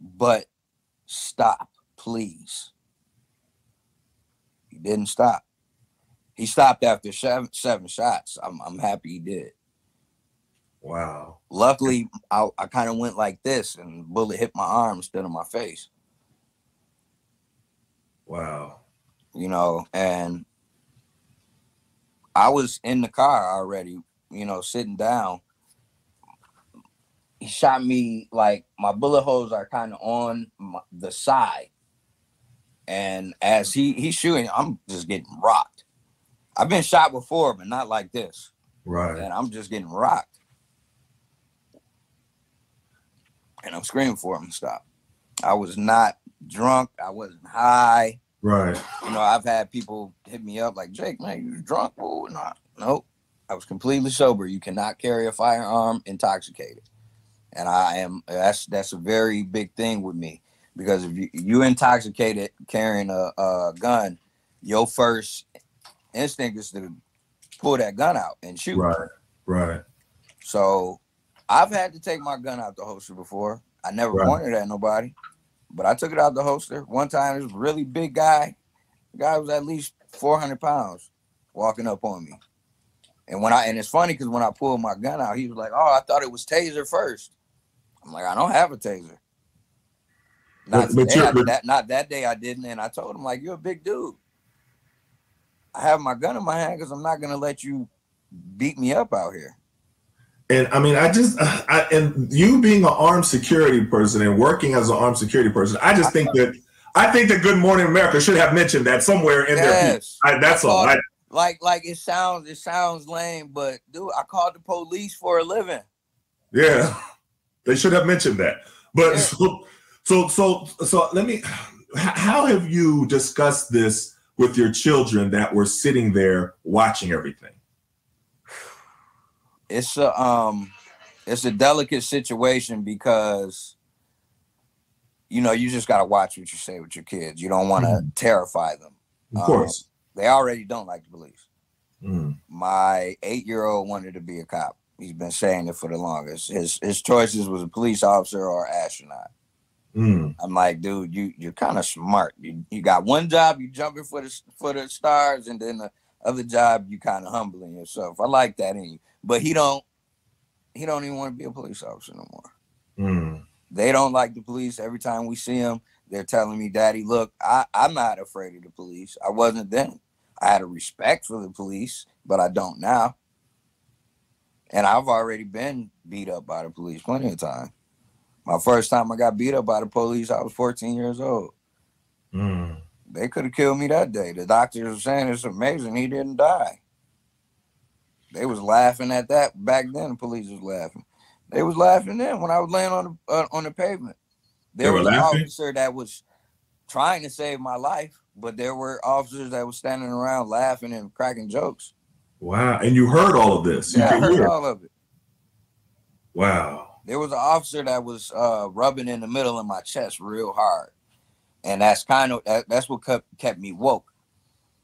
But stop, please. He didn't stop. He stopped after seven, seven shots. I'm, I'm happy he did. Wow. Luckily, I, I kind of went like this and the bullet hit my arm instead of my face. Wow. you know, and I was in the car already, you know, sitting down. He shot me like my bullet holes are kind of on my, the side, and as he he's shooting, I'm just getting rocked. I've been shot before, but not like this, Right. and I'm just getting rocked, and I'm screaming for him to stop. I was not drunk. I wasn't high. Right. You know, I've had people hit me up like, Jake, man, you drunk? Oh, no. Nope. I was completely sober. You cannot carry a firearm intoxicated. And I am that's that's a very big thing with me. Because if you, you intoxicated carrying a, a gun, your first instinct is to pull that gun out and shoot. Right. Right. So I've had to take my gun out the holster before. I never Right. pointed at nobody, but I took it out the holster. One time, this really big guy, the guy was at least 400 pounds, walking up on me. And when I and it's funny because when I pulled my gun out, he was like, "Oh, I thought it was taser first. I'm like, "I don't have a taser." Not But- but I- but- that not that day I didn't, and I told him like, "You're a big dude. I have my gun in my hand because I'm not gonna let you beat me up out here." And I mean, I just, I, and you being an armed security person and working as an armed security person, I just think that, I think that Good Morning America should have mentioned that somewhere in their. Yes. I, that's I all. I, like like it sounds it sounds lame, but dude, I called the police for a living. yeah, they should have mentioned that. But Yeah. so, so, so, so, let me. How have you discussed this with your children that were sitting there watching everything? It's a um it's a delicate situation because you know you just gotta watch what you say with your kids. You don't want to Mhm. terrify them. Of Um, course. They already don't like the police. Mm. My eight year old wanted to be a cop. He's been saying it for the longest. His his choices was a police officer or astronaut. Mm. I'm like, dude, you you're kind of smart. You you got one job, you jumping for the for the stars, and then the other job, you kind of humbling yourself. I like that in you, but he don't he don't even want to be a police officer no more. Mm. They don't like the police. Every time we see him, they're telling me, Daddy, look, I, I'm not afraid of the police. I wasn't then. I had a respect for the police, but I don't now. And I've already been beat up by the police plenty of time. My first time I got beat up by the police, I was 14 years old. Mm. They could have killed me that day. The doctors were saying it's amazing he didn't die. They was laughing at that back then. The police was laughing. They was laughing then when I was laying on the uh, on the pavement. There was an laughing? officer that was trying to save my life, but there were officers that were standing around laughing and cracking jokes. Wow. And you heard all of this. You Yeah, I heard hear. all of it. Wow. There was an officer that was uh, rubbing in the middle of my chest real hard, and that's kind of that, that's what kept kept me woke,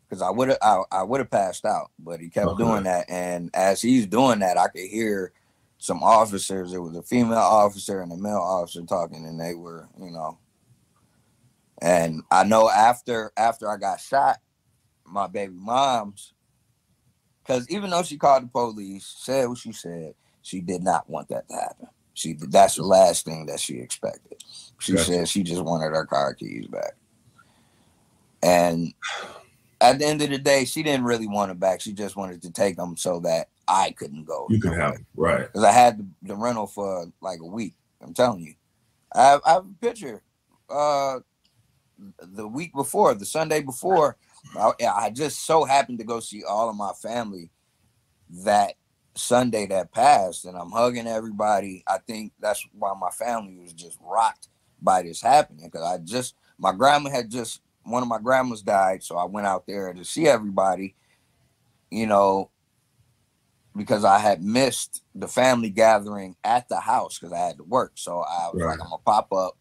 because I would have I, I would have passed out, but he kept Okay. doing that, and as he's doing that, I could hear some officers. There was a female officer and a male officer talking, and they were you know, and I know after after I got shot, my baby mom's, because even though she called the police, said what she said, she did not want that to happen. She that's the last thing that she expected. She Gotcha. said she just wanted her car keys back. And at the end of the day, she didn't really want it back. She just wanted to take them so that I couldn't go. You could have it. Right. Because I had the, the rental for like a week. I'm telling you. I have, I have a picture. Uh, the week before, the Sunday before, I, I just so happened to go see all of my family that Sunday that passed, and I'm hugging everybody. I think that's why my family was just rocked by this happening because I just my grandma had just one of my grandmas died, so I went out there to see everybody. You know, because I had missed the family gathering at the house because I had to work. So I was Right. like, I'm gonna pop up,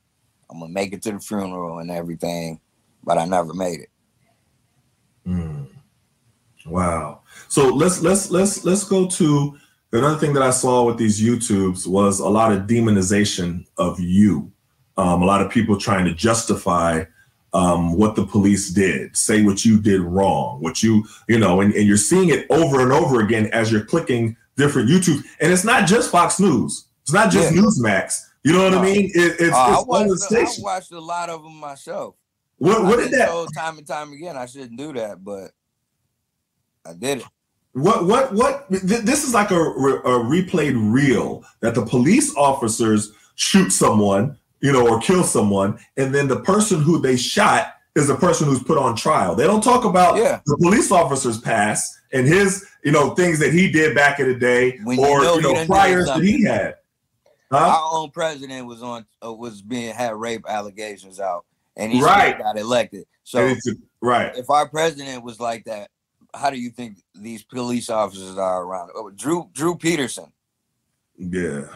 I'm gonna make it to the funeral and everything, but I never made it. Mm. Wow. So let's let's let's let's go to another thing that I saw with these YouTubes was a lot of demonization of you. Um, a lot of people trying to justify um, what the police did, say what you did wrong, what you, you know, and, and you're seeing it over and over again as you're clicking different YouTube. And it's not just Fox News. It's not just Yeah. Newsmax. You know what I mean? It, it's, Uh, I, it's all the watched, I watched a lot of them myself. What, what I did that? told time and time again I shouldn't do that, but I did it. What what what? th- This is like a, a replayed reel that the police officers shoot someone, you know, or kill someone, and then the person who they shot is the person who's put on trial. They don't talk about Yeah. the police officer's past and his, you know, things that he did back in the day, When you or know you know, priors that he had. Huh? Our own president was on uh, was being had rape allegations out, and he Right. got elected. So it's- right, if our president was like that, how do you think these police officers are around? Oh, Drew Drew Peterson. yeah,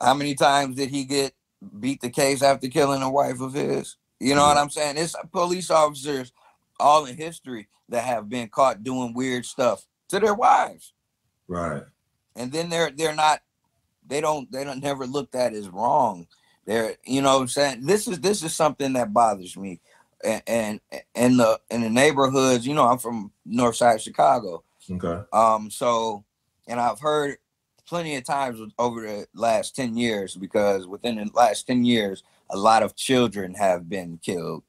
How many times did he get beat the case after killing a wife of his? You know what I'm saying? It's police officers all in history that have been caught doing weird stuff to their wives. right, and then they're they're not they don't they don't never looked at as wrong. They're you know what i'm saying? This is this is something that bothers me. And and in the in the neighborhoods you know i'm from north side chicago. Okay, um so and i've heard plenty of times over the last 10 years because within the last 10 years a lot of children have been killed.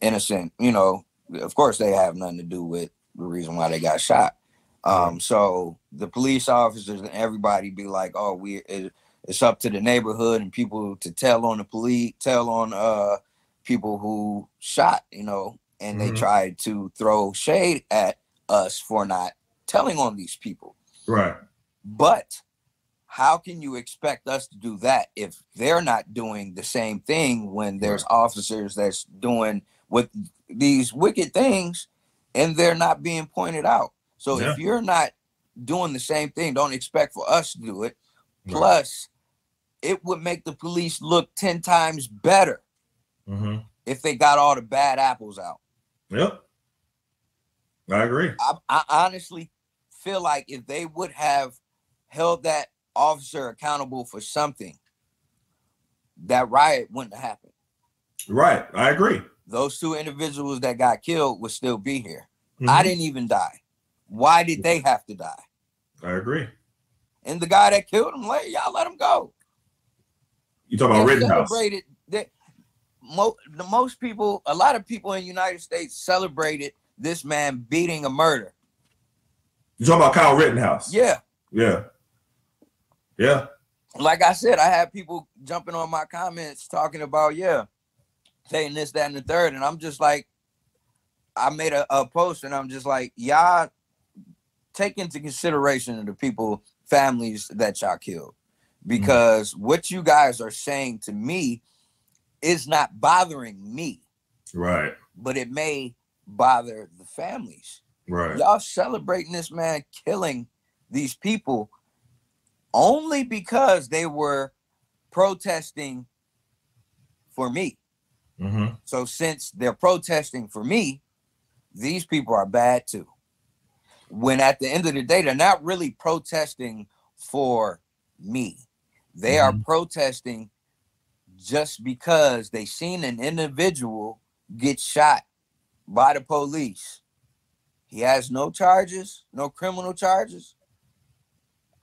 Innocent you know of course they have nothing to do with the reason why they got shot um so the police officers and everybody be like oh we it, it's up to the neighborhood and people to tell on the police tell on uh people who shot you know and they Mhm. tried to throw shade at us for not telling on these people right, but how can you expect us to do that if they're not doing the same thing when there's officers that's doing with these wicked things and they're not being pointed out? So Yeah. if you're not doing the same thing, don't expect for us to do it. Plus, it would make the police look 10 times better hmm if they got all the bad apples out. yep, I agree. I, I honestly feel like if they would have held that officer accountable for something, that riot wouldn't have happened. Right, I agree. Those two individuals that got killed would still be here. I Mhm. didn't even die. Why did they have to die? I agree. And the guy that killed him, let y'all let him go. You talking about Rittenhouse? celebrated that. Mo- the most people, a lot of people in the United States celebrated this man beating a murder. You talking about Kyle Rittenhouse? Yeah, Yeah. Yeah. like I said, I had people jumping on my comments talking about, yeah, saying this, that, and the third. And I'm just like, I made a, a post and I'm just like, y'all take into consideration the people, families that y'all killed. Because what you guys are saying to me is not bothering me, Right. but it may bother the families. Right. Y'all celebrating this man killing these people only because they were protesting for me. Mm-hmm. So since they're protesting for me, these people are bad too. When at the end of the day, they're not really protesting for me. They are mm-hmm. protesting just because they seen an individual get shot by the police. He has no charges, no criminal charges.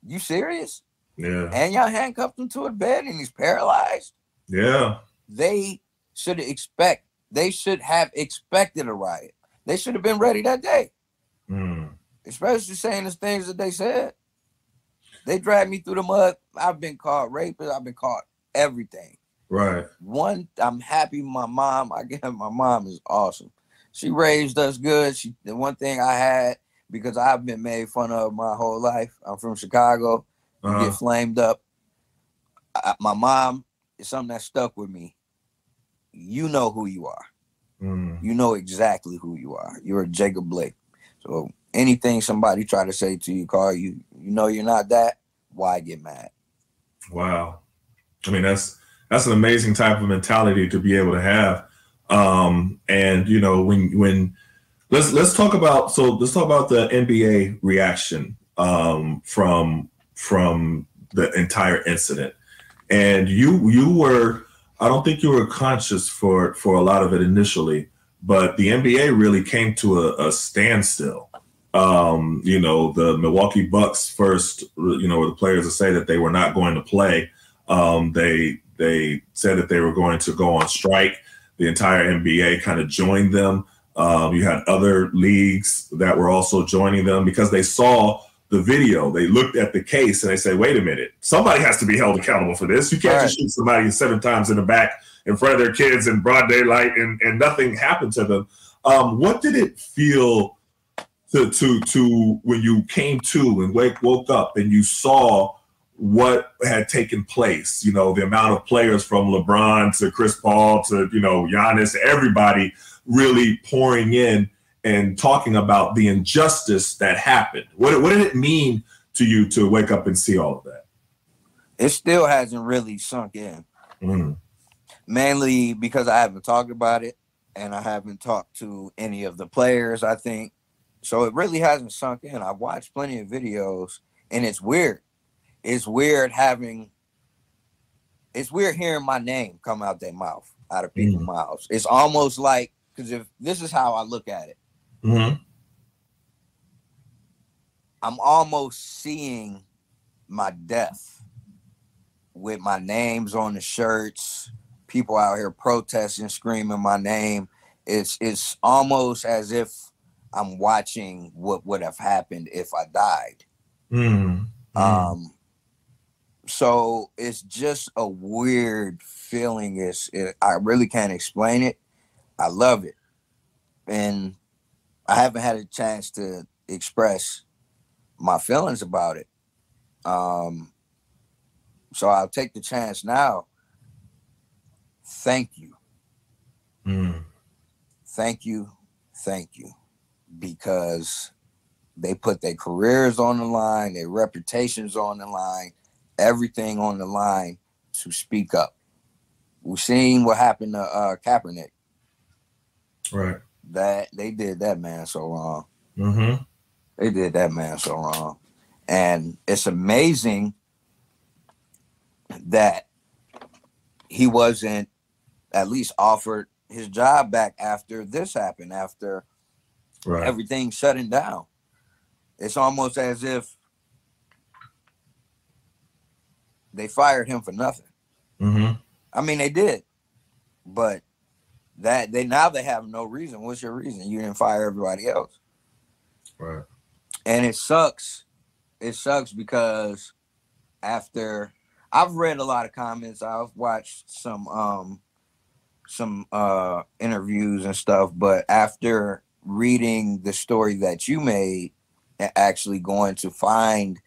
You serious? Yeah. And y'all handcuffed him to a bed and he's paralyzed. Yeah. They should expect, they should have expected a riot. They should have been ready that day. Especially saying the things that they said. They dragged me through the mud. I've been caught rapist. I've been caught everything. Right. One, I'm happy my mom, I get my mom is awesome. She raised us good. She the one thing I had because I've been made fun of my whole life. I'm from Chicago. You Uh-huh. get flamed up. I, my mom is something that stuck with me. You know who you are. Mm. You know exactly who you are. You're Jacob Blake. So anything somebody try to say to you, call you, you know you're not that. Why get mad? Wow. I mean, that's that's an amazing type of mentality to be able to have. Um, and you know, when when let's let's talk about so let's talk about the NBA reaction um, from from the entire incident. And you you were I don't think you were conscious for for a lot of it initially, but the NBA really came to a, a standstill. Um, you know, the Milwaukee Bucks first, you know, were the players to say that they were not going to play. Um, they they said that they were going to go on strike. The entire NBA kind of joined them. Um, you had other leagues that were also joining them because they saw the video. They looked at the case and they say, wait a minute, somebody has to be held accountable for this. You can't right. just shoot somebody seven times in the back in front of their kids in broad daylight and, and nothing happened to them. Um, what did it feel to, to, to when you came to and wake, woke up and you saw what had taken place? You know, the amount of players from LeBron to Chris Paul to, you know, Giannis, everybody really pouring in and talking about the injustice that happened. What, what did it mean to you to wake up and see all of that? It still hasn't really sunk in. Mm. Mainly because I haven't talked about it and I haven't talked to any of the players, I think. So it really hasn't sunk in. I've watched plenty of videos and it's weird. It's weird having it's weird hearing my name come out their mouth, out of people's mm. mouths. It's almost like because if this is how I look at it, Mm-hmm. I'm almost seeing my death with my names on the shirts, people out here protesting, screaming my name. It's it's almost as if I'm watching what would have happened if I died. Mm-hmm. Um, so it's just a weird feeling. It's it, I really can't explain it. I love it, and I haven't had a chance to express my feelings about it. Um, so I'll take the chance now. Thank you. Mm. Thank you. Thank you. Because they put their careers on the line, their reputations on the line, everything on the line to speak up. We've seen what happened to uh, Kaepernick. Right that they did that man so wrong. Mm-hmm. They did that man so wrong, and it's amazing that he wasn't at least offered his job back after this happened, after right. everything shutting down. It's almost as if they fired him for nothing. Mm-hmm. I mean, they did, but that they now they have no reason. What's your reason? You didn't fire everybody else. Right. And it sucks. It sucks because after I've read a lot of comments, I've watched some um some uh interviews and stuff, but after reading the story that you made and actually going to find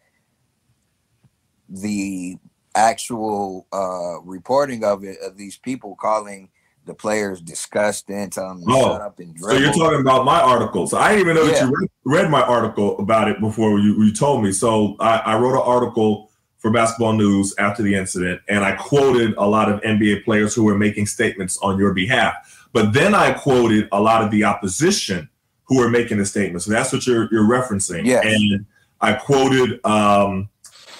the actual uh reporting of it of these people calling the players disgusting, telling them to oh, shut up and dribble. So you're talking about my article. So I didn't even know yeah. that you read, read, my article about it before you, you told me. So I, I, wrote an article for Basketball News after the incident, and I quoted a lot of NBA players who were making statements on your behalf. But then I quoted a lot of the opposition who were making the statements. So that's what you're you're referencing. Yeah. And I quoted um,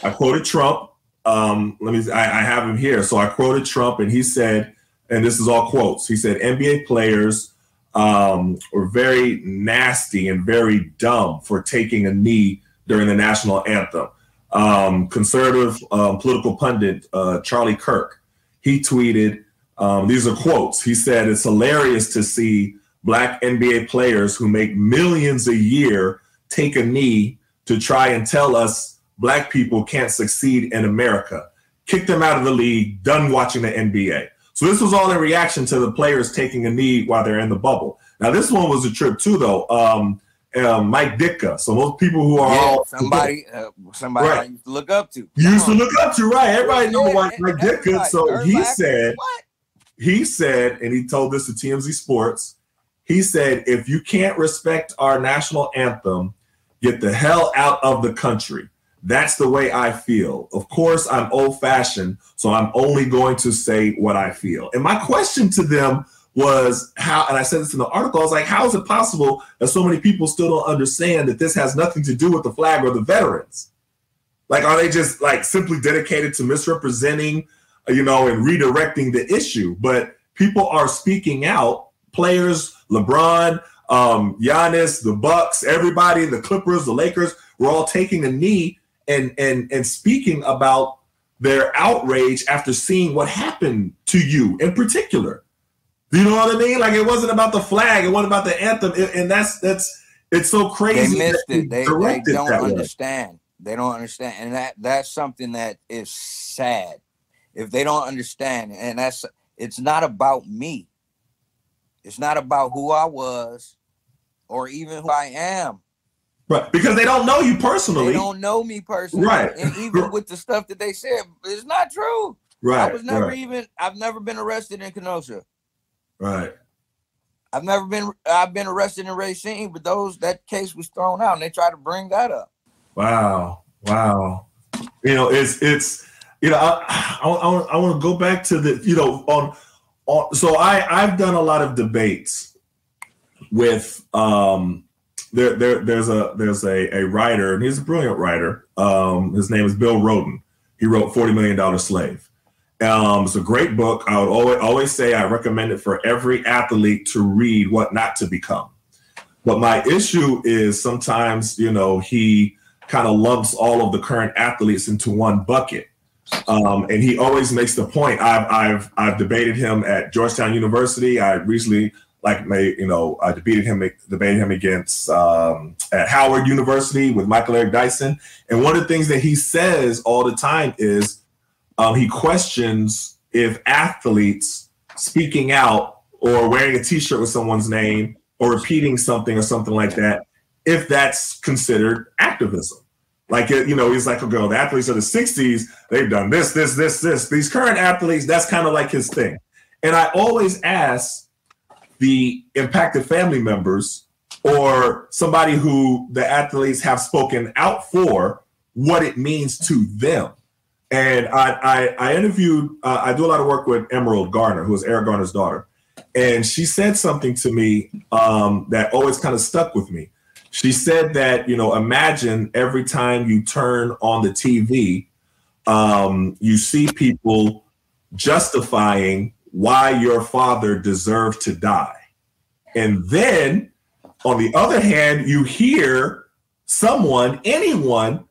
I quoted Trump. Um, let me I, I have him here. So I quoted Trump, and he said and this is all quotes. He said NBA players um, were very nasty and very dumb for taking a knee during the national anthem. Um, conservative um, political pundit uh, Charlie Kirk, he tweeted, um, these are quotes. He said, It's hilarious to see black NBA players who make millions a year take a knee to try and tell us black people can't succeed in America. Kick them out of the league, done watching the NBA. So this was all in reaction to the players taking a knee while they're in the bubble. Now this one was a trip too, though. Um, uh, Mike Ditka. So most people who are yeah, all somebody, uh, somebody right. I used to look up to. You used to look up to, right? Everybody know Mike, Mike Ditka. So he said, what? He said, and he told this to TMZ Sports. He said, if you can't respect our national anthem, get the hell out of the country. That's the way I feel. Of course, I'm old fashioned, so I'm only going to say what I feel. And my question to them was how, and I said this in the article, I was like, how is it possible that so many people still don't understand that this has nothing to do with the flag or the veterans? Like, are they just like simply dedicated to misrepresenting, you know, and redirecting the issue? But people are speaking out. Players, LeBron, um, Giannis, the Bucks, everybody, the Clippers, the Lakers, were all taking a knee and and and speaking about their outrage after seeing what happened to you in particular. Do you know what I mean? Like it wasn't about the flag, it wasn't about the anthem, and that's that's it's so crazy. They missed it. They, they don't understand. Way. They don't understand, and that that's something that is sad. If they don't understand, and that's it's not about me. It's not about who I was, or even who I am. Right, because they don't know you personally. They don't know me personally. Right, and even with the stuff that they said, it's not true. Right, I was never right. even. I've never been arrested in Kenosha. Right. I've never been. I've been arrested in Racine, but those that case was thrown out, and they tried to bring that up. Wow, wow. You know, it's it's you know, I I, I, want to go back to the you know on on. So I I've done a lot of debates with um there, there there's a there's a, a writer and he's a brilliant writer. Um, his name is Bill Rhoden. He wrote Forty Million Dollar Slave. Um, it's a great book. I would always always say I recommend it for every athlete to read What Not to Become. But my issue is sometimes you know he kind of lumps all of the current athletes into one bucket. Um, and he always makes the point. I've I've I've debated him at Georgetown University. I recently like made you know I debated him debated him against um, at Howard University with Michael Eric Dyson. And one of the things that he says all the time is um, he questions if athletes speaking out or wearing a T-shirt with someone's name or repeating something or something like that, if that's considered activism. Like you know, he's like, okay, the athletes of the '60s, they've done this, this, this, this. These current athletes, that's kind of like his thing. And I always ask the impacted family members or somebody who the athletes have spoken out for what it means to them. And I, I, I interviewed, uh, I do a lot of work with Emerald Garner, who is Eric Garner's daughter. And she said something to me um, that always kind of stuck with me. She said that, you know, imagine every time you turn on the TV, um, you see people justifying why your father deserved to die. And then on the other hand, you hear someone, anyone,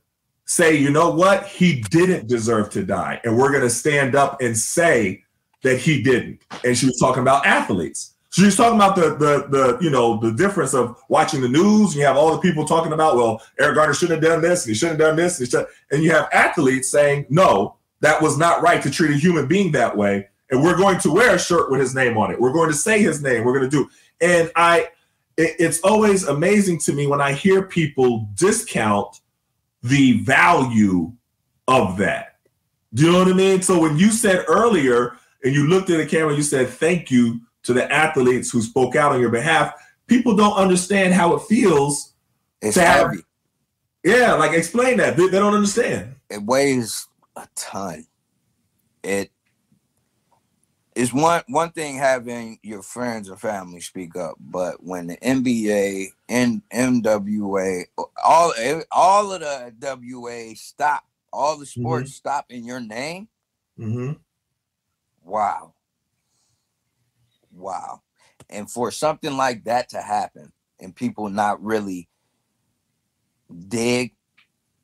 say, you know what? He didn't deserve to die. And we're going to stand up and say that he didn't. And she was talking about athletes. She was talking about the the the you know the difference of watching the news. And You have all the people talking about, well, Eric Garner shouldn't have done this, and he shouldn't have done this, and, and you have athletes saying, no, that was not right to treat a human being that way and we're going to wear a shirt with his name on it. We're going to say his name. We're going to do. And I, it, it's always amazing to me when I hear people discount the value of that. Do you know what I mean? So when you said earlier, and you looked at the camera, you said thank you to the athletes who spoke out on your behalf. People don't understand how it feels. It's heavy. Have, yeah, like explain that. They, they don't understand. It weighs a ton. It's one one thing having your friends or family speak up, but when the NBA and MWA, all all of the WA stop, all the sports mm-hmm. stop in your name. Mm-hmm. Wow, wow, and for something like that to happen, and people not really dig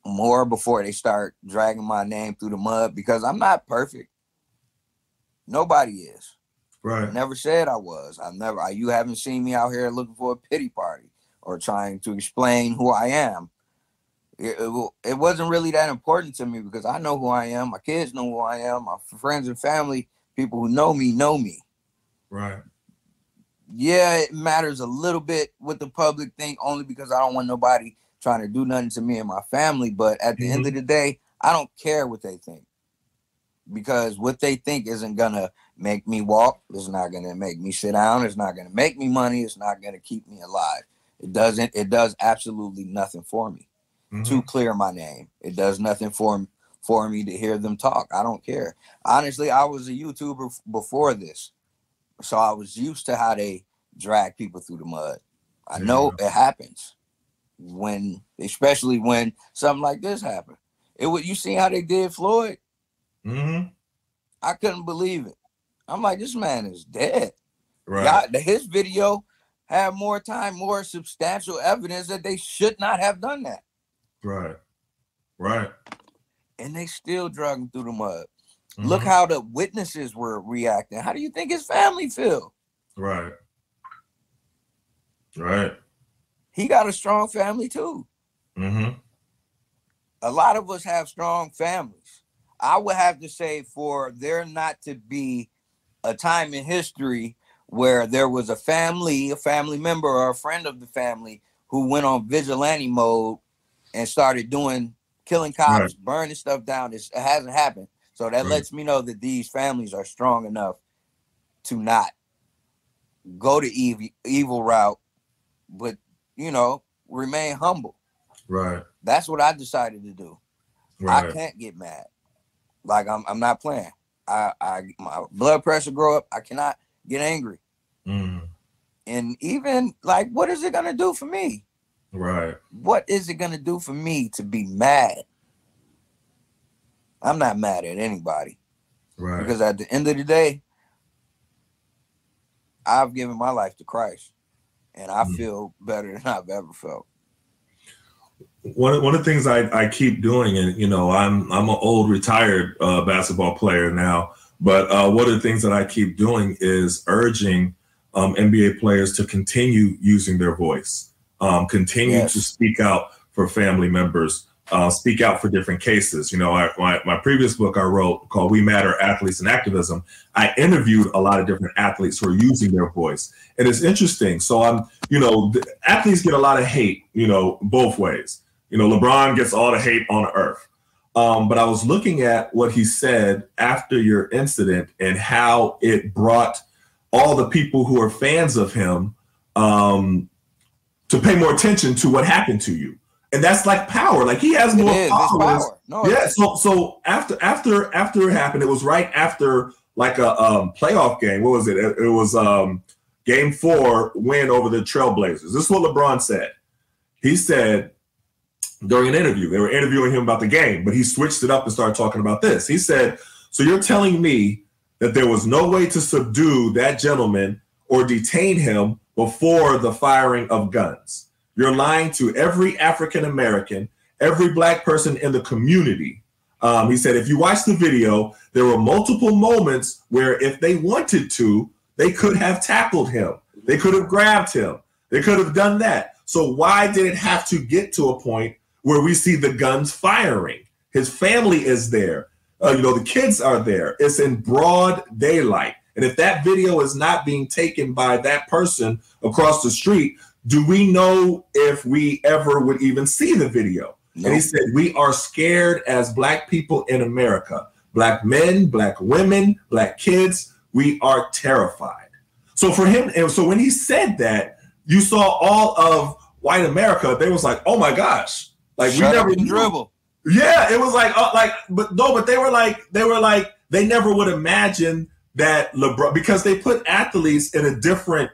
more before they start dragging my name through the mud because I'm not perfect. Nobody is. Right. I never said I was. I never. I, you haven't seen me out here looking for a pity party or trying to explain who I am. It, it, it, wasn't really that important to me because I know who I am. My kids know who I am. My friends and family, people who know me, know me. Right. Yeah, it matters a little bit what the public think, only because I don't want nobody trying to do nothing to me and my family. But at the mm-hmm. end of the day, I don't care what they think because what they think isn't gonna make me walk. It's not gonna make me sit down. It's not gonna make me money. It's not gonna keep me alive. It doesn't. It does absolutely nothing for me mm-hmm. to clear my name. It does nothing for for me to hear them talk. I don't care. Honestly, I was a YouTuber before this. So I was used to how they drag people through the mud. I know it happens when, especially when something like this happened. It would you see how they did Floyd? Mm-hmm. I couldn't believe it. I'm like, this man is dead. Right. Y'all- his video had more time, more substantial evidence that they should not have done that. Right. Right. And they still drug him through the mud. Look Mhm. how the witnesses were reacting. How do you think his family feel? Right. Right. He got a strong family too. Mm-hmm. A lot of us have strong families. I would have to say for there not to be a time in history where there was a family, a family member, or a friend of the family who went on vigilante mode and started doing killing cops, Right. burning stuff down. It's, it hasn't happened. So that Right. lets me know that these families are strong enough to not go the evil evil route, but you know, remain humble. Right. That's what I decided to do. Right. I can't get mad. Like I'm I'm not playing. I I my blood pressure grow up. I cannot get angry. Mm. And even like what is it gonna do for me? Right. What is it gonna do for me to be mad? I'm not mad at anybody Right. because at the end of the day, I've given my life to Christ and I Mhm. feel better than I've ever felt. one of, one of the things I, I keep doing, and you know, I'm I'm an old retired uh, basketball player now, but uh, one of the things that I keep doing is urging um, NBA players to continue using their voice, um, continue Yes. to speak out for family members, uh, speak out for different cases. You know, I, my my previous book I wrote called "We Matter: Athletes and Activism." I interviewed a lot of different athletes who are using their voice, and it's interesting. So I'm, you know, athletes get a lot of hate, you know, both ways. You know, LeBron gets all the hate on earth. Um, but I was looking at what he said after your incident and how it brought all the people who are fans of him um, to pay more attention to what happened to you. And that's like power. Like he has more followers. power. No, Yeah. So so after after after it happened, it was right after like a um, playoff game. What was it? It, it was um, game four win over the Trailblazers. This is what LeBron said. He said during an interview, they were interviewing him about the game, but he switched it up and started talking about this. He said, So you're telling me that there was no way to subdue that gentleman or detain him before the firing of guns? You're lying to every African American, every black person in the community. Um, he said, if you watch the video, there were multiple moments where if they wanted to, they could have tackled him. They could have grabbed him. They could have done that. So why did it have to get to a point where we see the guns firing? His family is there. Uh, you know, the kids are there. It's in broad daylight. And if that video is not being taken by that person across the street, do we know if we ever would even see the video? And he said, We are scared as Black people in America. Black men, Black women, Black kids, we are terrified. So for him, and so when he said that, you saw all of white America, they was like, Oh my gosh. Like Shut we never dribble. Yeah, it was like, uh, like, but no, but they were like, they were like, they never would imagine that LeBron because they put athletes in a different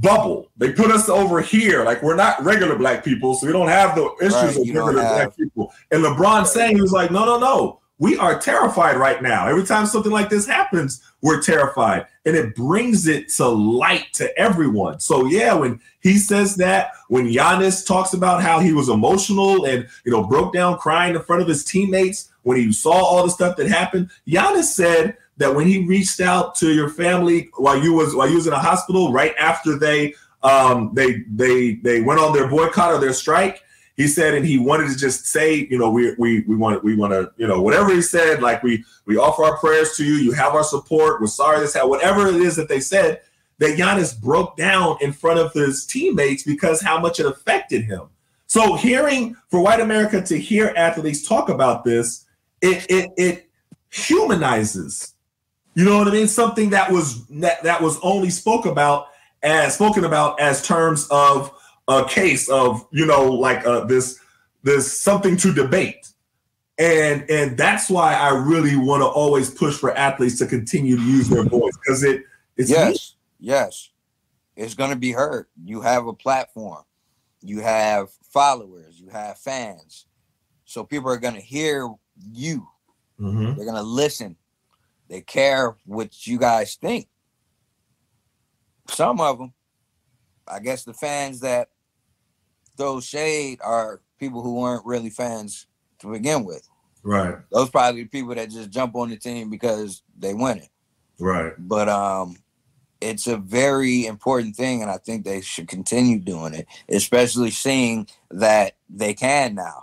bubble. They put us over here, like we're not regular black people, so we don't have the issues Right, of regular have- black people. And LeBron saying he was like, no, no, no, we are terrified right now. Every time something like this happens, we're terrified, and it brings it to light to everyone. So yeah, when he says that, when Giannis talks about how he was emotional and you know broke down crying in front of his teammates when he saw all the stuff that happened, Giannis said that when he reached out to your family while you was while you was in a hospital right after they um they they they went on their boycott or their strike he said and he wanted to just say you know we we we want we want to you know whatever he said like we we offer our prayers to you you have our support we're sorry this had whatever it is that they said that Giannis broke down in front of his teammates because how much it affected him. So hearing for white America to hear athletes talk about this it it it humanizes you know what I mean? Something that was that, that was only spoke about as spoken about as terms of a case of you know like uh, this this something to debate, and and that's why I really want to always push for athletes to continue to use their voice because it It's yes, yes. It's going to be heard. You have a platform, you have followers, you have fans. So people are going to hear you, Mhm. they're going to listen, they care what you guys think. Some of them, I guess the fans that throw shade are people who weren't really fans to begin with. Right, Those probably the people that just jump on the team because they win it. right. but um it's a very important thing and i think they should continue doing it especially seeing that they can now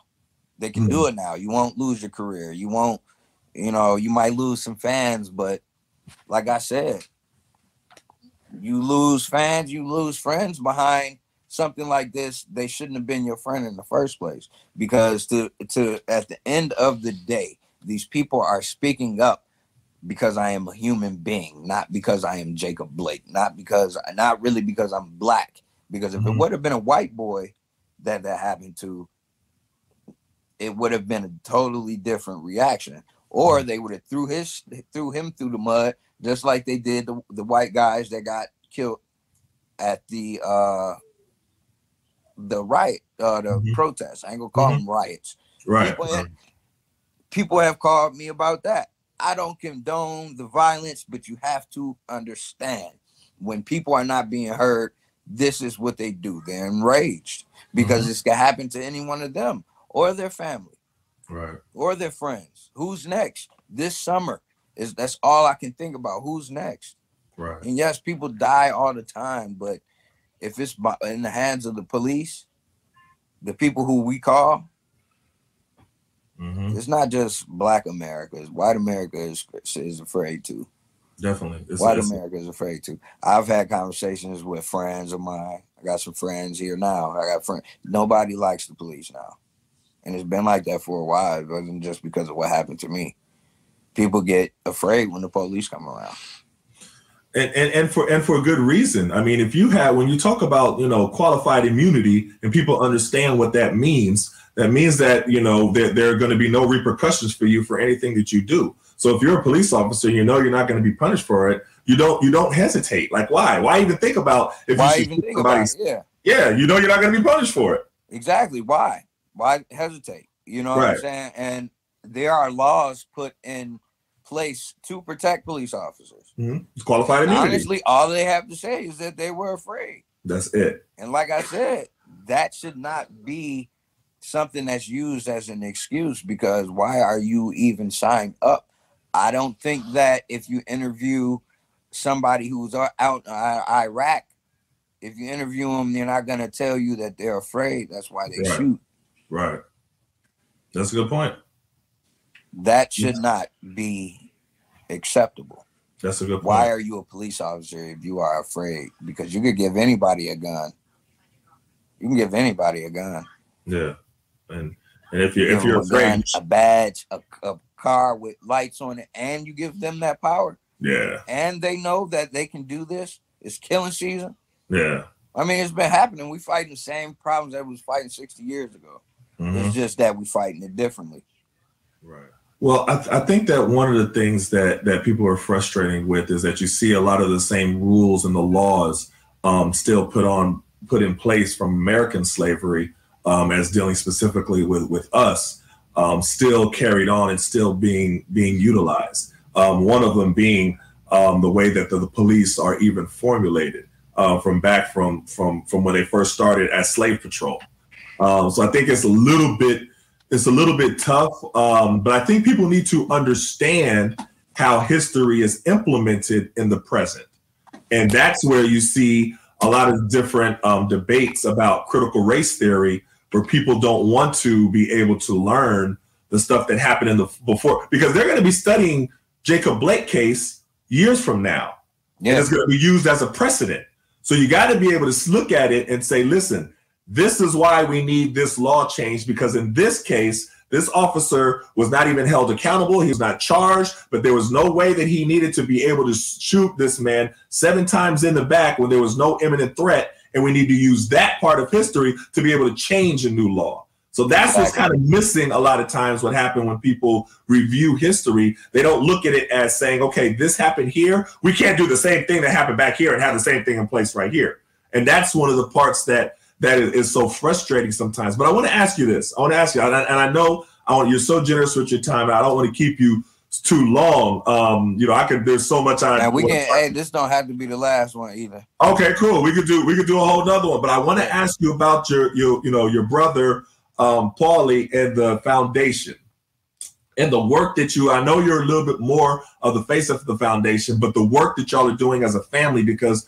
they can do it now you won't lose your career you won't you know you might lose some fans but like i said you lose fans you lose friends behind something like this they shouldn't have been your friend in the first place because to to at the end of the day these people are speaking up because I am a human being, not because I am Jacob Blake, not because not really because I'm black. Because if it Mhm. would have been a white boy that that happened to, it would have been a totally different reaction. Or they would have threw his threw him through the mud, just like they did the, the white guys that got killed at the uh the riot, uh the Mhm. protest. I ain't gonna call Mhm. them riots Right. people, have, people have called me about that. I don't condone the violence, but you have to understand when people are not being heard, this is what they do. They're enraged because this can happen to any one of them or their family Right. or their friends. Who's next? This summer is that's all I can think about. Who's next? Right. And yes, people die all the time, but if it's in the hands of the police, the people who we call, hmm it's not just black America. It's white America is is afraid to. Definitely. It's, White it's- America is afraid to. I've had conversations with friends of mine. I got some friends here now. I got friends. Nobody likes the police now, and it's been like that for a while. It wasn't just because of what happened to me. People get afraid when the police come around. and, and and for and for a good reason. I mean, if you have when you talk about you know qualified immunity and people understand what that means, that means that you know that there are going to be no repercussions for you for anything that you do. So if you're a police officer, you know you're not going to be punished for it. You don't you don't hesitate. Like why? Why even think about if Why you even think about it? Yeah, Yeah, you know you're not going to be punished for it. exactly. Why? Why hesitate? You know what I'm saying? And there are laws put in place to protect police officers. Mm-hmm. It's qualified immunity. Honestly, all they have to say is that they were afraid. That's it. And like I said, that should not be something that's used as an excuse because why are you even signed up? I don't think that if you interview somebody who's out in uh, Iraq, if you interview them, they're not going to tell you that they're afraid. That's why they Right. shoot. Right. That's a good point. That should not be acceptable. That's a good point. Why are you a police officer if you are afraid? Because you could give anybody a gun. You can give anybody a gun. Yeah. And and if you're if you're a gun, afraid, a badge, a, a car with lights on it, and you give them that power, yeah, and they know that they can do this. It's killing season. yeah. I mean, it's been happening. We fighting the same problems that we was fighting 60 years ago. Mhm. It's just that we're fighting it differently. Right. Well, I, I think that one of the things that that people are frustrating with is that you see a lot of the same rules and the laws um, still put on put in place from American slavery um, as dealing specifically with with us, um, still carried on and still being being utilized. Um, one of them being um, the way that the, the police are even formulated uh, from back from from from when they first started as slave patrol. Um, so I think it's a little bit it's a little bit tough, um, but I think people need to understand how history is implemented in the present, and that's where you see a lot of different um, debates about critical race theory, where people don't want to be able to learn the stuff that happened in the before because they're going to be studying Jacob Blake case years from now. And it's going to be used as a precedent. So you got to be able to look at it and say, listen, this is why we need this law change because in this case, this officer was not even held accountable. He was not charged, but there was no way that he needed to be able to shoot this man seven times in the back when there was no imminent threat. And we need to use that part of history to be able to change a new law. So that's what's kind of missing a lot of times what happened when people review history. They don't look at it as saying, okay, this happened here. We can't do the same thing that happened back here and have the same thing in place right here. And that's one of the parts that that is, so frustrating sometimes. But I want to ask you this. I want to ask you, and I, and I know I want, you're so generous with your time. I don't want to keep you too long. Um, you know, I could. There's so much I. And we can. Hey, this don't have to be the last one either. Okay, cool. We could do. We could do a whole nother one. But I want to ask you about your your you know your brother um, Paulie and the foundation and the work that you. I know you're a little bit more of the face of the foundation, but the work that y'all are doing as a family because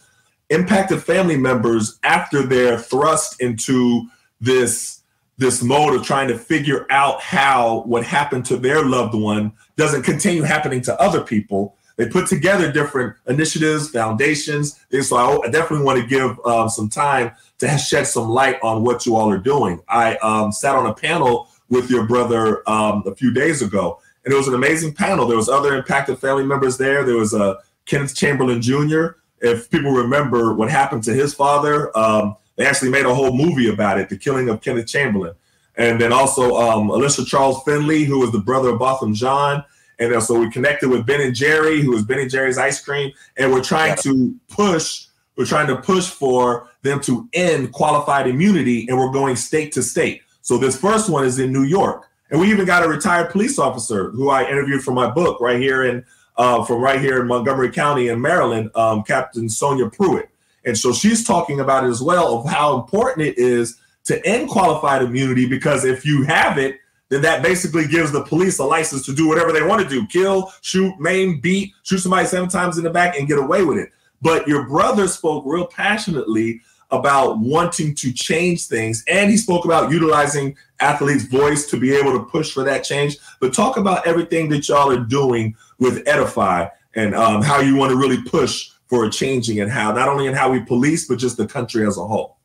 impacted family members after they're thrust into this this mode of trying to figure out how what happened to their loved one doesn't continue happening to other people. They put together different initiatives, foundations. So I definitely want to give um, some time to shed some light on what you all are doing. I um, sat on a panel with your brother um, a few days ago, and it was an amazing panel. There was other impacted family members there. There was a uh, Kenneth Chamberlain Jr. If people remember what happened to his father, um, they actually made a whole movie about it, the killing of Kenneth Chamberlain. And then also um, Allisa Charles Findley, who was the brother of Botham Jean. And then, so we connected with Ben and Jerry, who was Ben and Jerry's ice cream. And we're trying to push, we're trying to push for them to end qualified immunity. And we're going state to state. So this first one is in New York. And we even got a retired police officer who I interviewed for my book right here in uh, from right here in Montgomery County in Maryland, um, Captain Sonia Pruitt. And so she's talking about it as well of how important it is to end qualified immunity because if you have it, then that basically gives the police a license to do whatever they want to do kill, shoot, maim, beat, shoot somebody seven times in the back and get away with it. But your brother spoke real passionately about wanting to change things. And he spoke about utilizing athletes' voice to be able to push for that change. But talk about everything that y'all are doing with Edify and um, how you want to really push for a changing and how not only in how we police, but just the country as a whole.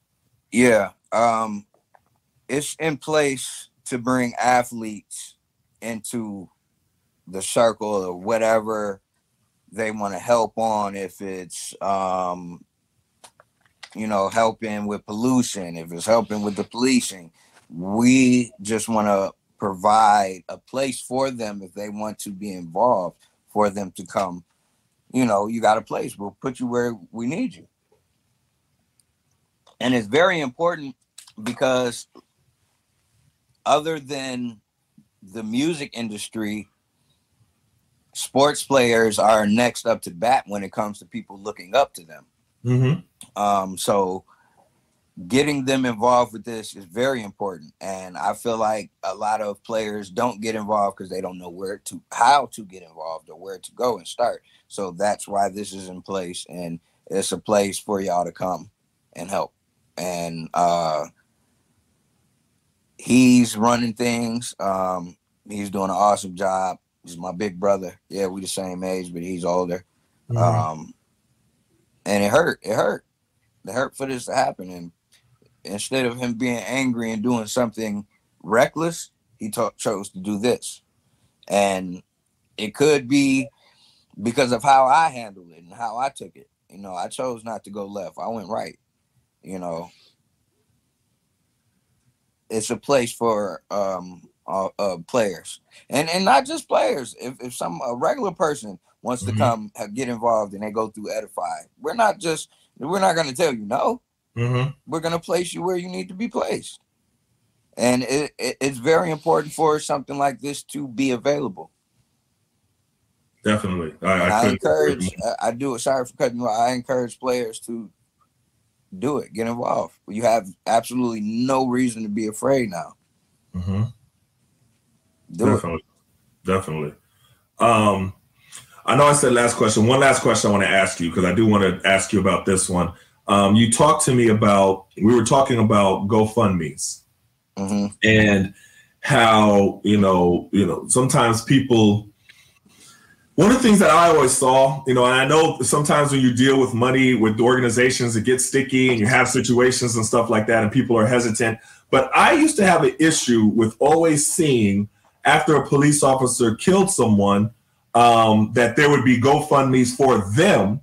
Yeah um, it's in place to bring athletes into the circle or whatever they want to help on if it's um, you know helping with pollution if it's helping with the policing we just want to provide a place for them if they want to be involved for them to come you know you got a place we'll put you where we need you and it's very important because other than the music industry, sports players are next up to bat when it comes to people looking up to them. Mm-hmm. Um, so getting them involved with this is very important, and I feel like a lot of players don't get involved because they don't know where to, how to get involved, or where to go and start. So that's why this is in place, and it's a place for y'all to come and help. And uh, he's running things. Um, he's doing an awesome job. He's my big brother. Yeah, we the same age, but he's older. Mm-hmm. Um, and it hurt. It hurt. It hurt for this to happen. And instead of him being angry and doing something reckless, he t- chose to do this. And it could be because of how I handled it and how I took it. You know, I chose not to go left. I went right. You know, it's a place for um uh, uh, players and and not just players if, if some a regular person wants mm-hmm. to come have, get involved and they go through edify we're not just we're not going to tell you no mm-hmm. we're going to place you where you need to be placed and it, it, it's very important for something like this to be available definitely i, I, I encourage I, I do it sorry for cutting you off. i encourage players to do it. Get involved. You have absolutely no reason to be afraid now. Mm-hmm. Definitely. It. Definitely. Um, I know I said last question. One last question I want to ask you because I do want to ask you about this one. Um, you talked to me about we were talking about GoFundmes mm-hmm. and how you know you know sometimes people one of the things that I always saw, you know, and I know sometimes when you deal with money with organizations, it gets sticky and you have situations and stuff like that, and people are hesitant. But I used to have an issue with always seeing after a police officer killed someone um, that there would be GoFundMe's for them,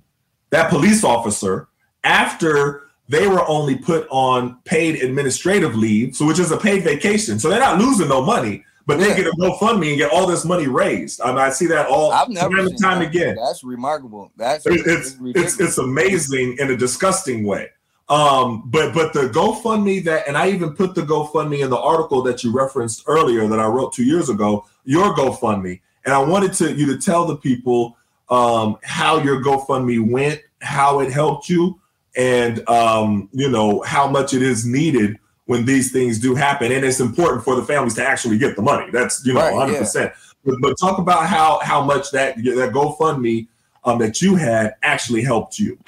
that police officer, after they were only put on paid administrative leave, so which is a paid vacation. So they're not losing no money, but they Yeah. get a GoFundMe and get all this money raised. I mean, I see that all I've never time and time that. again. That's remarkable. That's It- it's it's it's amazing in a disgusting way. Um, but but the GoFundMe that, and I even put the GoFundMe in the article that you referenced earlier that I wrote two years ago. Your GoFundMe, and I wanted to you to tell the people um, how your GoFundMe went, how it helped you, and um, you know how much it is needed when these things do happen, and it's important for the families to actually get the money. That's you know Right, 100. yeah. percent But but talk about how how much that that GoFundMe um, that you had actually helped you.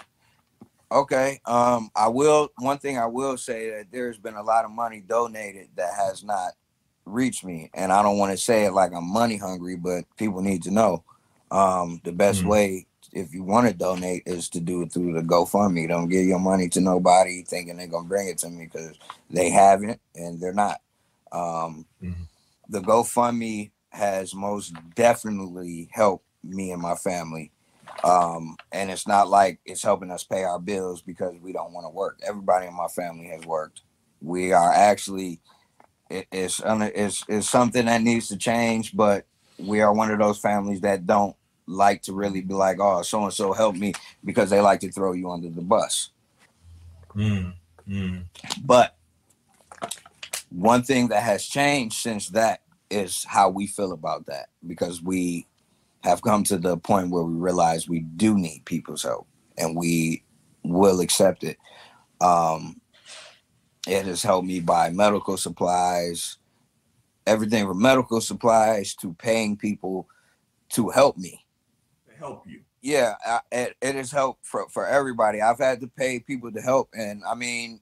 Okay. Um, I will. One thing I will say that there's been a lot of money donated that has not reached me, and I don't want to say it like I'm money hungry, but people need to know. Um, the best Mhm. way, if you want to donate, is to do it through the GoFundMe. Don't give your money to nobody thinking they're gonna bring it to me because they haven't and they're not. Um, Mhm. The GoFundMe has most definitely helped me and my family um and it's not like it's helping us pay our bills because we don't want to work everybody in my family has worked we are actually it, it's, it's it's something that needs to change but we are one of those families that don't like to really be like oh so and so help me because they like to throw you under the bus. Mm, mm, but one thing that has changed since that is how we feel about that because we have come to the point where we realize we do need people's help and we will accept it. Um, it has helped me buy medical supplies, everything from medical supplies to paying people to help me help you. yeah I, it, it has helped for, for everybody. I've had to pay people to help and i mean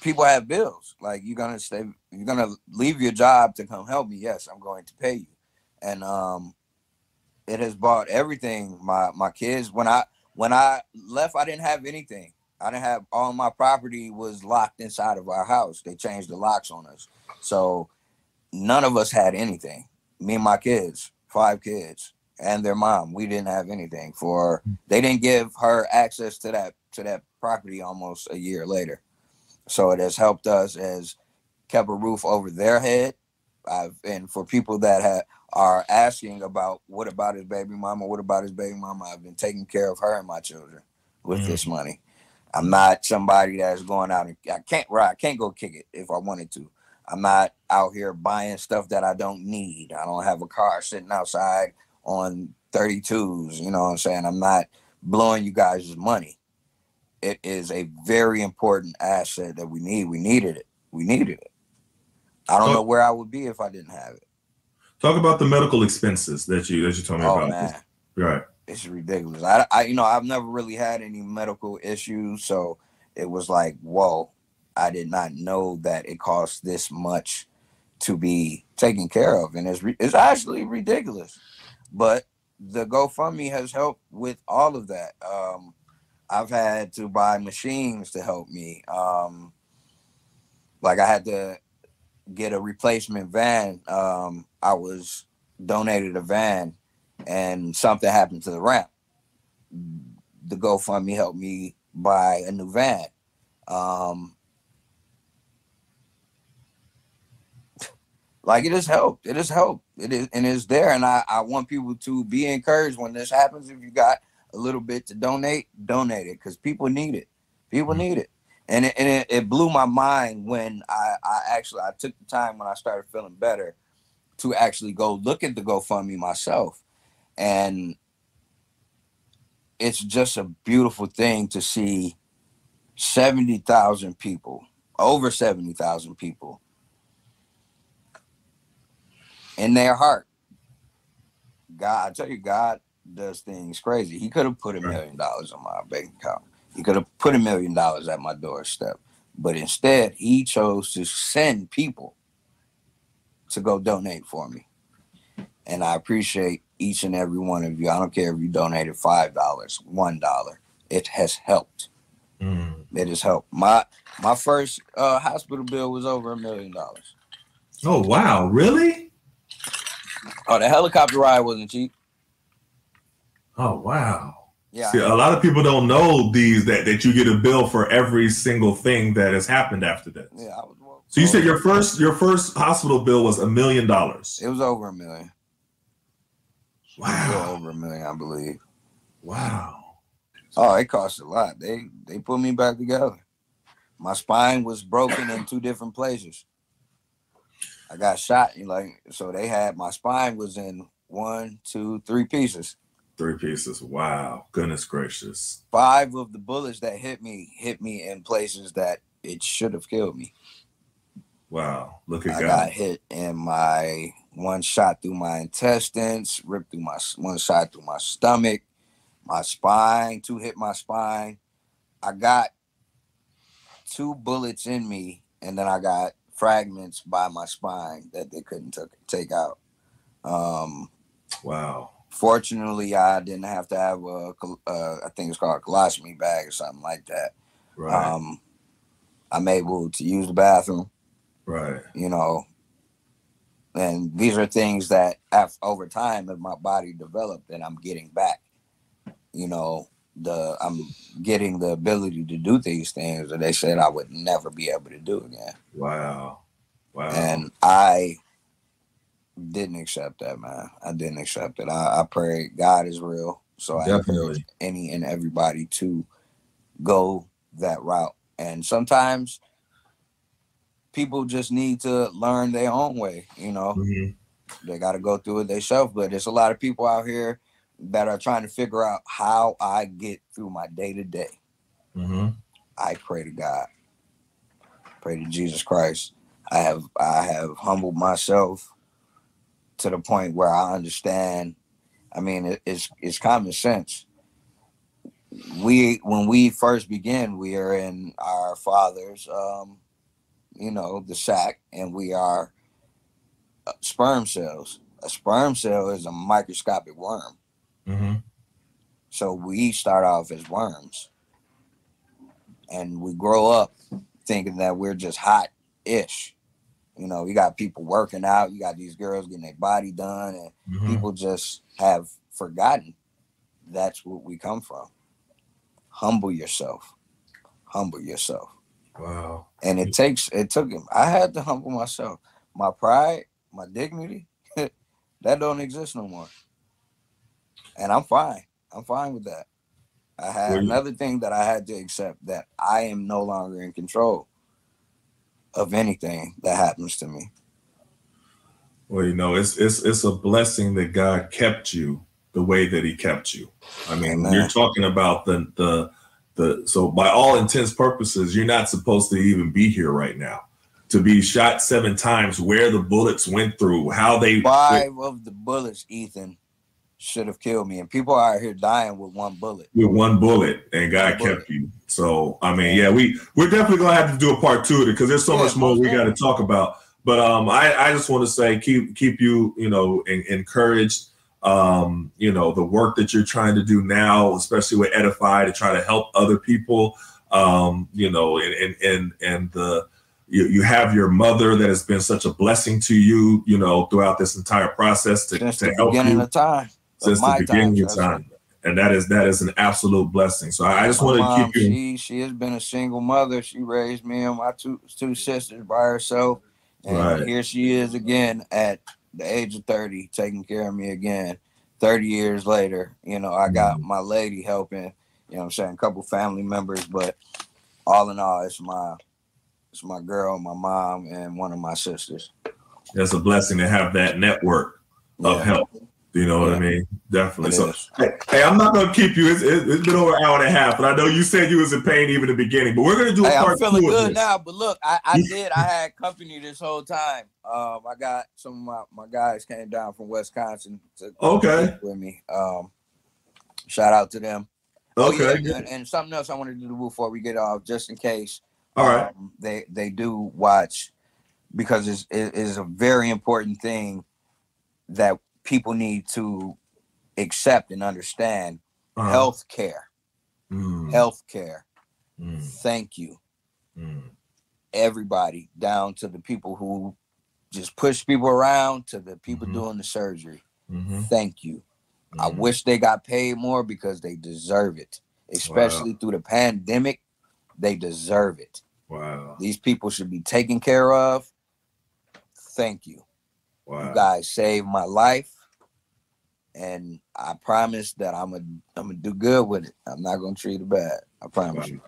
people have bills. Like you're gonna stay you're gonna leave your job to come help me? Yes i'm going to pay you. And um it has bought everything. My my kids when i when i left i didn't have anything. I didn't have all my property was locked inside of our house. They changed the locks on us. So none of us had anything. Me and my kids five kids and their mom. We didn't have anything for they didn't give her access to that to that property almost a year later. So it has helped us as kept a roof over their head. I've, and for people that ha- are asking about what about his baby mama? What about his baby mama? I've been taking care of her and my children with Mm. this money. I'm not somebody that's going out and i can't right i can't go kick it if i wanted to. I'm not out here buying stuff that i don't need. I don't have a car sitting outside on 32s you know what i'm saying i'm not blowing you guys money it is a very important asset that we need we needed it we needed it i don't know where i would be if i didn't have it Talk about the medical expenses that you that you told me oh about. man Right. it's ridiculous. I, I, you know, I've never really had any medical issues, so it was like, whoa, I did not know that it costs this much to be taken care of, and it's it's actually ridiculous. But the GoFundMe has helped with all of that. Um, I've had to buy machines to help me. Um, like I had to get a replacement van. Um, I was donated a van and something happened to the ramp. The GoFundMe helped me buy a new van. Um, like it has helped. It has helped. It is and it's there. And I, I want people to be encouraged when this happens. If you got a little bit to donate, donate it because people need it. People Mhm. need it. And it, and it, it blew my mind when I, I actually I took the time when I started feeling better to actually go look at the GoFundMe myself. And it's just a beautiful thing to see 70,000 people, over 70,000 people in their heart. God, I tell you, God does things crazy. He could have put a million dollars on my bank account. He could have put a million dollars at my doorstep. But instead, he chose to send people to go donate for me. And I appreciate each and every one of you. I don't care if you donated five dollars, one dollar. It has helped. Mm. It has helped. My my first uh, hospital bill was over a million dollars. Oh wow, really? Oh, the helicopter ride wasn't cheap. Oh wow. Yeah, See, a lot of people don't know these that that you get a bill for every single thing that has happened after that. yeah. I was, So you said your first your first hospital bill was a million dollars. it was over a million. Wow. over a million, I believe. Wow. Oh, it cost a lot. They they put me back together. My spine was broken in two different places. I got shot. you Like so, they had my spine was in one, two, three pieces. Three pieces. Wow. Goodness gracious. Five of the bullets that hit me hit me in places that it should have killed me. Wow. Look at that. I God. got hit in my one shot through my intestines, ripped through my one shot through my stomach, my spine, two hit my spine. I got two bullets in me, and then I got fragments by my spine that they couldn't took, take out. Um, Wow. fortunately, I didn't have to have a, uh, I think it's called a colostomy bag or something like that. Right. Um, I'm able to use the bathroom right. you know and these are things that af over time if my body developed and i'm getting back you know the i'm getting the ability to do these things that they said i would never be able to do again Wow. Wow. and i didn't accept that man i didn't accept it i, I pray god is real so i encourage Definitely. any and everybody to go that route and sometimes people just need to learn their own way you know Mhm. they got to go through it themselves but there's a lot of people out here that are trying to figure out how i get through my day to day i pray to god. Pray to jesus christ. I have i have humbled myself to the point where i understand i mean it, it's it's common sense. We when we first begin we are in our father's um you know the sac and we are uh, sperm cells. A sperm cell is a microscopic worm Mhm. so we start off as worms and we grow up thinking that we're just hot ish. You know, you got people working out, you got these girls getting their body done, and Mhm. people just have forgotten that's what we come from. Humble yourself. Humble yourself. Wow. And it takes it took him. I had to humble myself. My pride, my dignity, that don't exist no more. And I'm fine. I'm fine with that. I had Well, another thing that I had to accept that I am no longer in control of anything that happens to me. Well, you know, it's it's it's a blessing that God kept you the way that He kept you. I mean, Amen. you're talking about the the the so by all intents purposes, you're not supposed to even be here right now. To be shot seven times, where the bullets went through, how they Five of the bullets, Etan, should have killed me. And people are out here dying with one bullet. with one bullet, and God bullet. kept you. So I mean, yeah, we we're definitely gonna have to do a part two of it because there's so Yeah, much more we got to talk about. But um, I I just want to say keep keep you you know en- encouraged. Um, you know the work that you're trying to do now, especially with Edify, to try to help other people. Um, you know, and and and and the you, you have your mother that has been such a blessing to you, you know, throughout this entire process to, Since to help you of time. Since the beginning of time, time. And that is that is an absolute blessing. So I, I just want to keep you. She she has been a single mother. She raised me and my two two sisters by herself, and Right. here she is again at the age of thirty, taking care of me again. Thirty years later, you know, I got Mm-hmm. my lady helping. You know, what I'm saying a couple family members, but all in all, it's my it's my girl, my mom, and one of my sisters. It's a blessing to have that network of Yeah, help. You know what I mean? Definitely. it So hey, hey, I'm not gonna keep you. It's, it- it's been over an hour and a half, and I know you said you was in pain even the beginning, but we're gonna do a Hey, I'm part feeling two of good now, but look, I, I did. I had company this whole time. Um, I got some of my, my guys came down from Wisconsin to Okay. with me. Um, shout out to them. Oh, Okay. yeah, and, and something else I wanted to do before we get off, just in case. All right. um, they they do watch because it's it is a very important thing that people need to accept and understand. Uh-huh. Health care, Mm, health care. mm, Thank you. mm. everybody down to the people who just push people around to the people Mhm. doing the surgery. Mhm. Thank you. I Mhm. wish they got paid more because they deserve it, especially through the pandemic. They deserve it. Wow. These people should be taken care of. Thank you. Wow. You guys saved my life. And I promise that I'm a I'm gonna do good with it. I'm not gonna treat it bad. I promise you.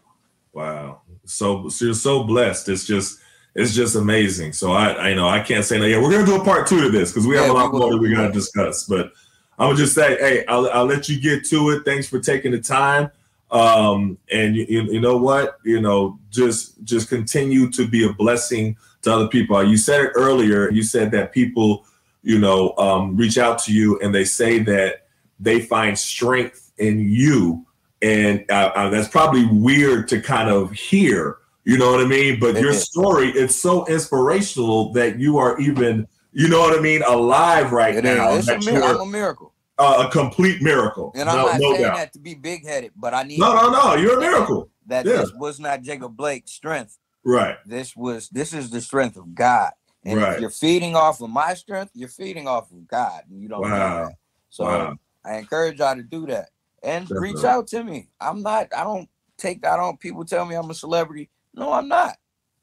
Wow. So, so you're so blessed. It's just it's just amazing. So I I know I can't say no. Yeah, we're gonna do a part two to this because we have Yeah, a lot more that we gotta discuss. But I'm gonna just say, hey, I'll, I'll let you get to it. Thanks for taking the time. Um, and you, you, you know what? You know, just just continue to be a blessing to other people. You said it earlier. You said that people, you know, um, reach out to you and they say that they find strength in you, and uh, uh, that's probably weird to kind of hear. You know what I mean? But your story, it's so inspirational that you are even, you know what I mean, alive right It now. is. It's a that mir- I'm a miracle. uh, a complete miracle. And I'm no, not no saying doubt. that to be big headed, but I need No, no, no. You're a miracle. that Yeah. this was not Jacob Blake's strength. Right. This was this is the strength of God. And Right. if you're feeding off of my strength, you're feeding off of God. And you don't know that. So Wow. I encourage y'all to do that. And reach out to me. I'm not, I don't take that on. People tell me I'm a celebrity. No, I'm not.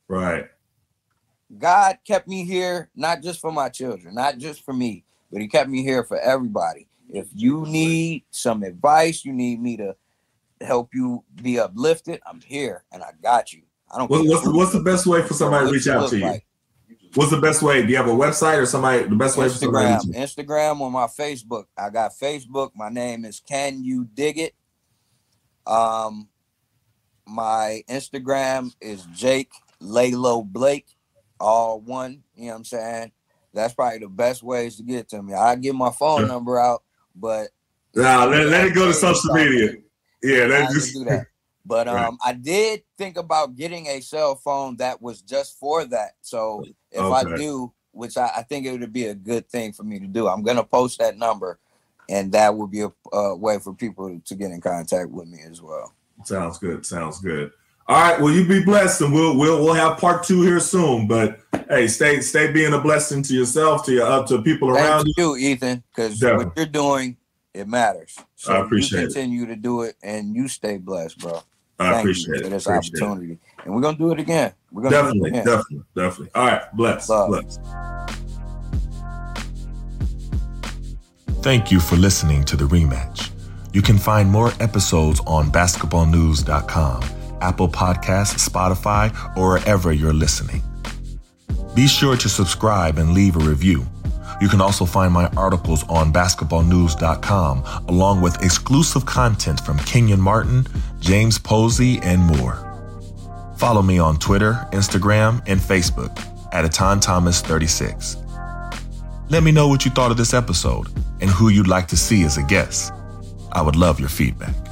Right. God kept me here, not just for my children, not just for me, but He kept me here for everybody. If you need some advice, you need me to help you be uplifted, I'm here and I got you. I don't What, what's the, what's the best way for somebody to reach out to you? like. What's the best way? Do you have a website or somebody? The best way for somebody Instagram, to reach you? Instagram on my Facebook. I got Facebook. My name is Can You Dig It? Um, my Instagram is Jake Lalo Blake, all one. You know what I'm saying? That's probably the best ways to get to me. I give my phone number out, but Nah, let, let it go to social media. Yeah, ain't just do that. But Right. um, I did think about getting a cell phone that was just for that. So if I do, which I, I think it would be a good thing for me to do, I'm gonna post that number, and that would be a uh, way for people to get in contact with me as well. sounds good. Sounds good. All right. Well, you be blessed, and we'll we'll we'll have part two here soon. But hey, stay stay being a blessing to yourself, to your uh, to people around Thank you. you, Etan, because what you're doing, it matters. So I appreciate you it. continue to do it, and you stay blessed, bro. I Thank appreciate you for this it. opportunity, and we're gonna do it again. We're gonna Definitely, do definitely, definitely. All right. Bless. Love. Bless. Thank you for listening to the rematch. You can find more episodes on basketballnews.com, Apple Podcasts, Spotify, or wherever you're listening. Be sure to subscribe and leave a review. You can also find my articles on basketballnews.com, along with exclusive content from Kenyon Martin, James Posey, and more. Follow me on Twitter, Instagram, and Facebook at Etan Thomas 36. Let me know what you thought of this episode and who you'd like to see as a guest. I would love your feedback.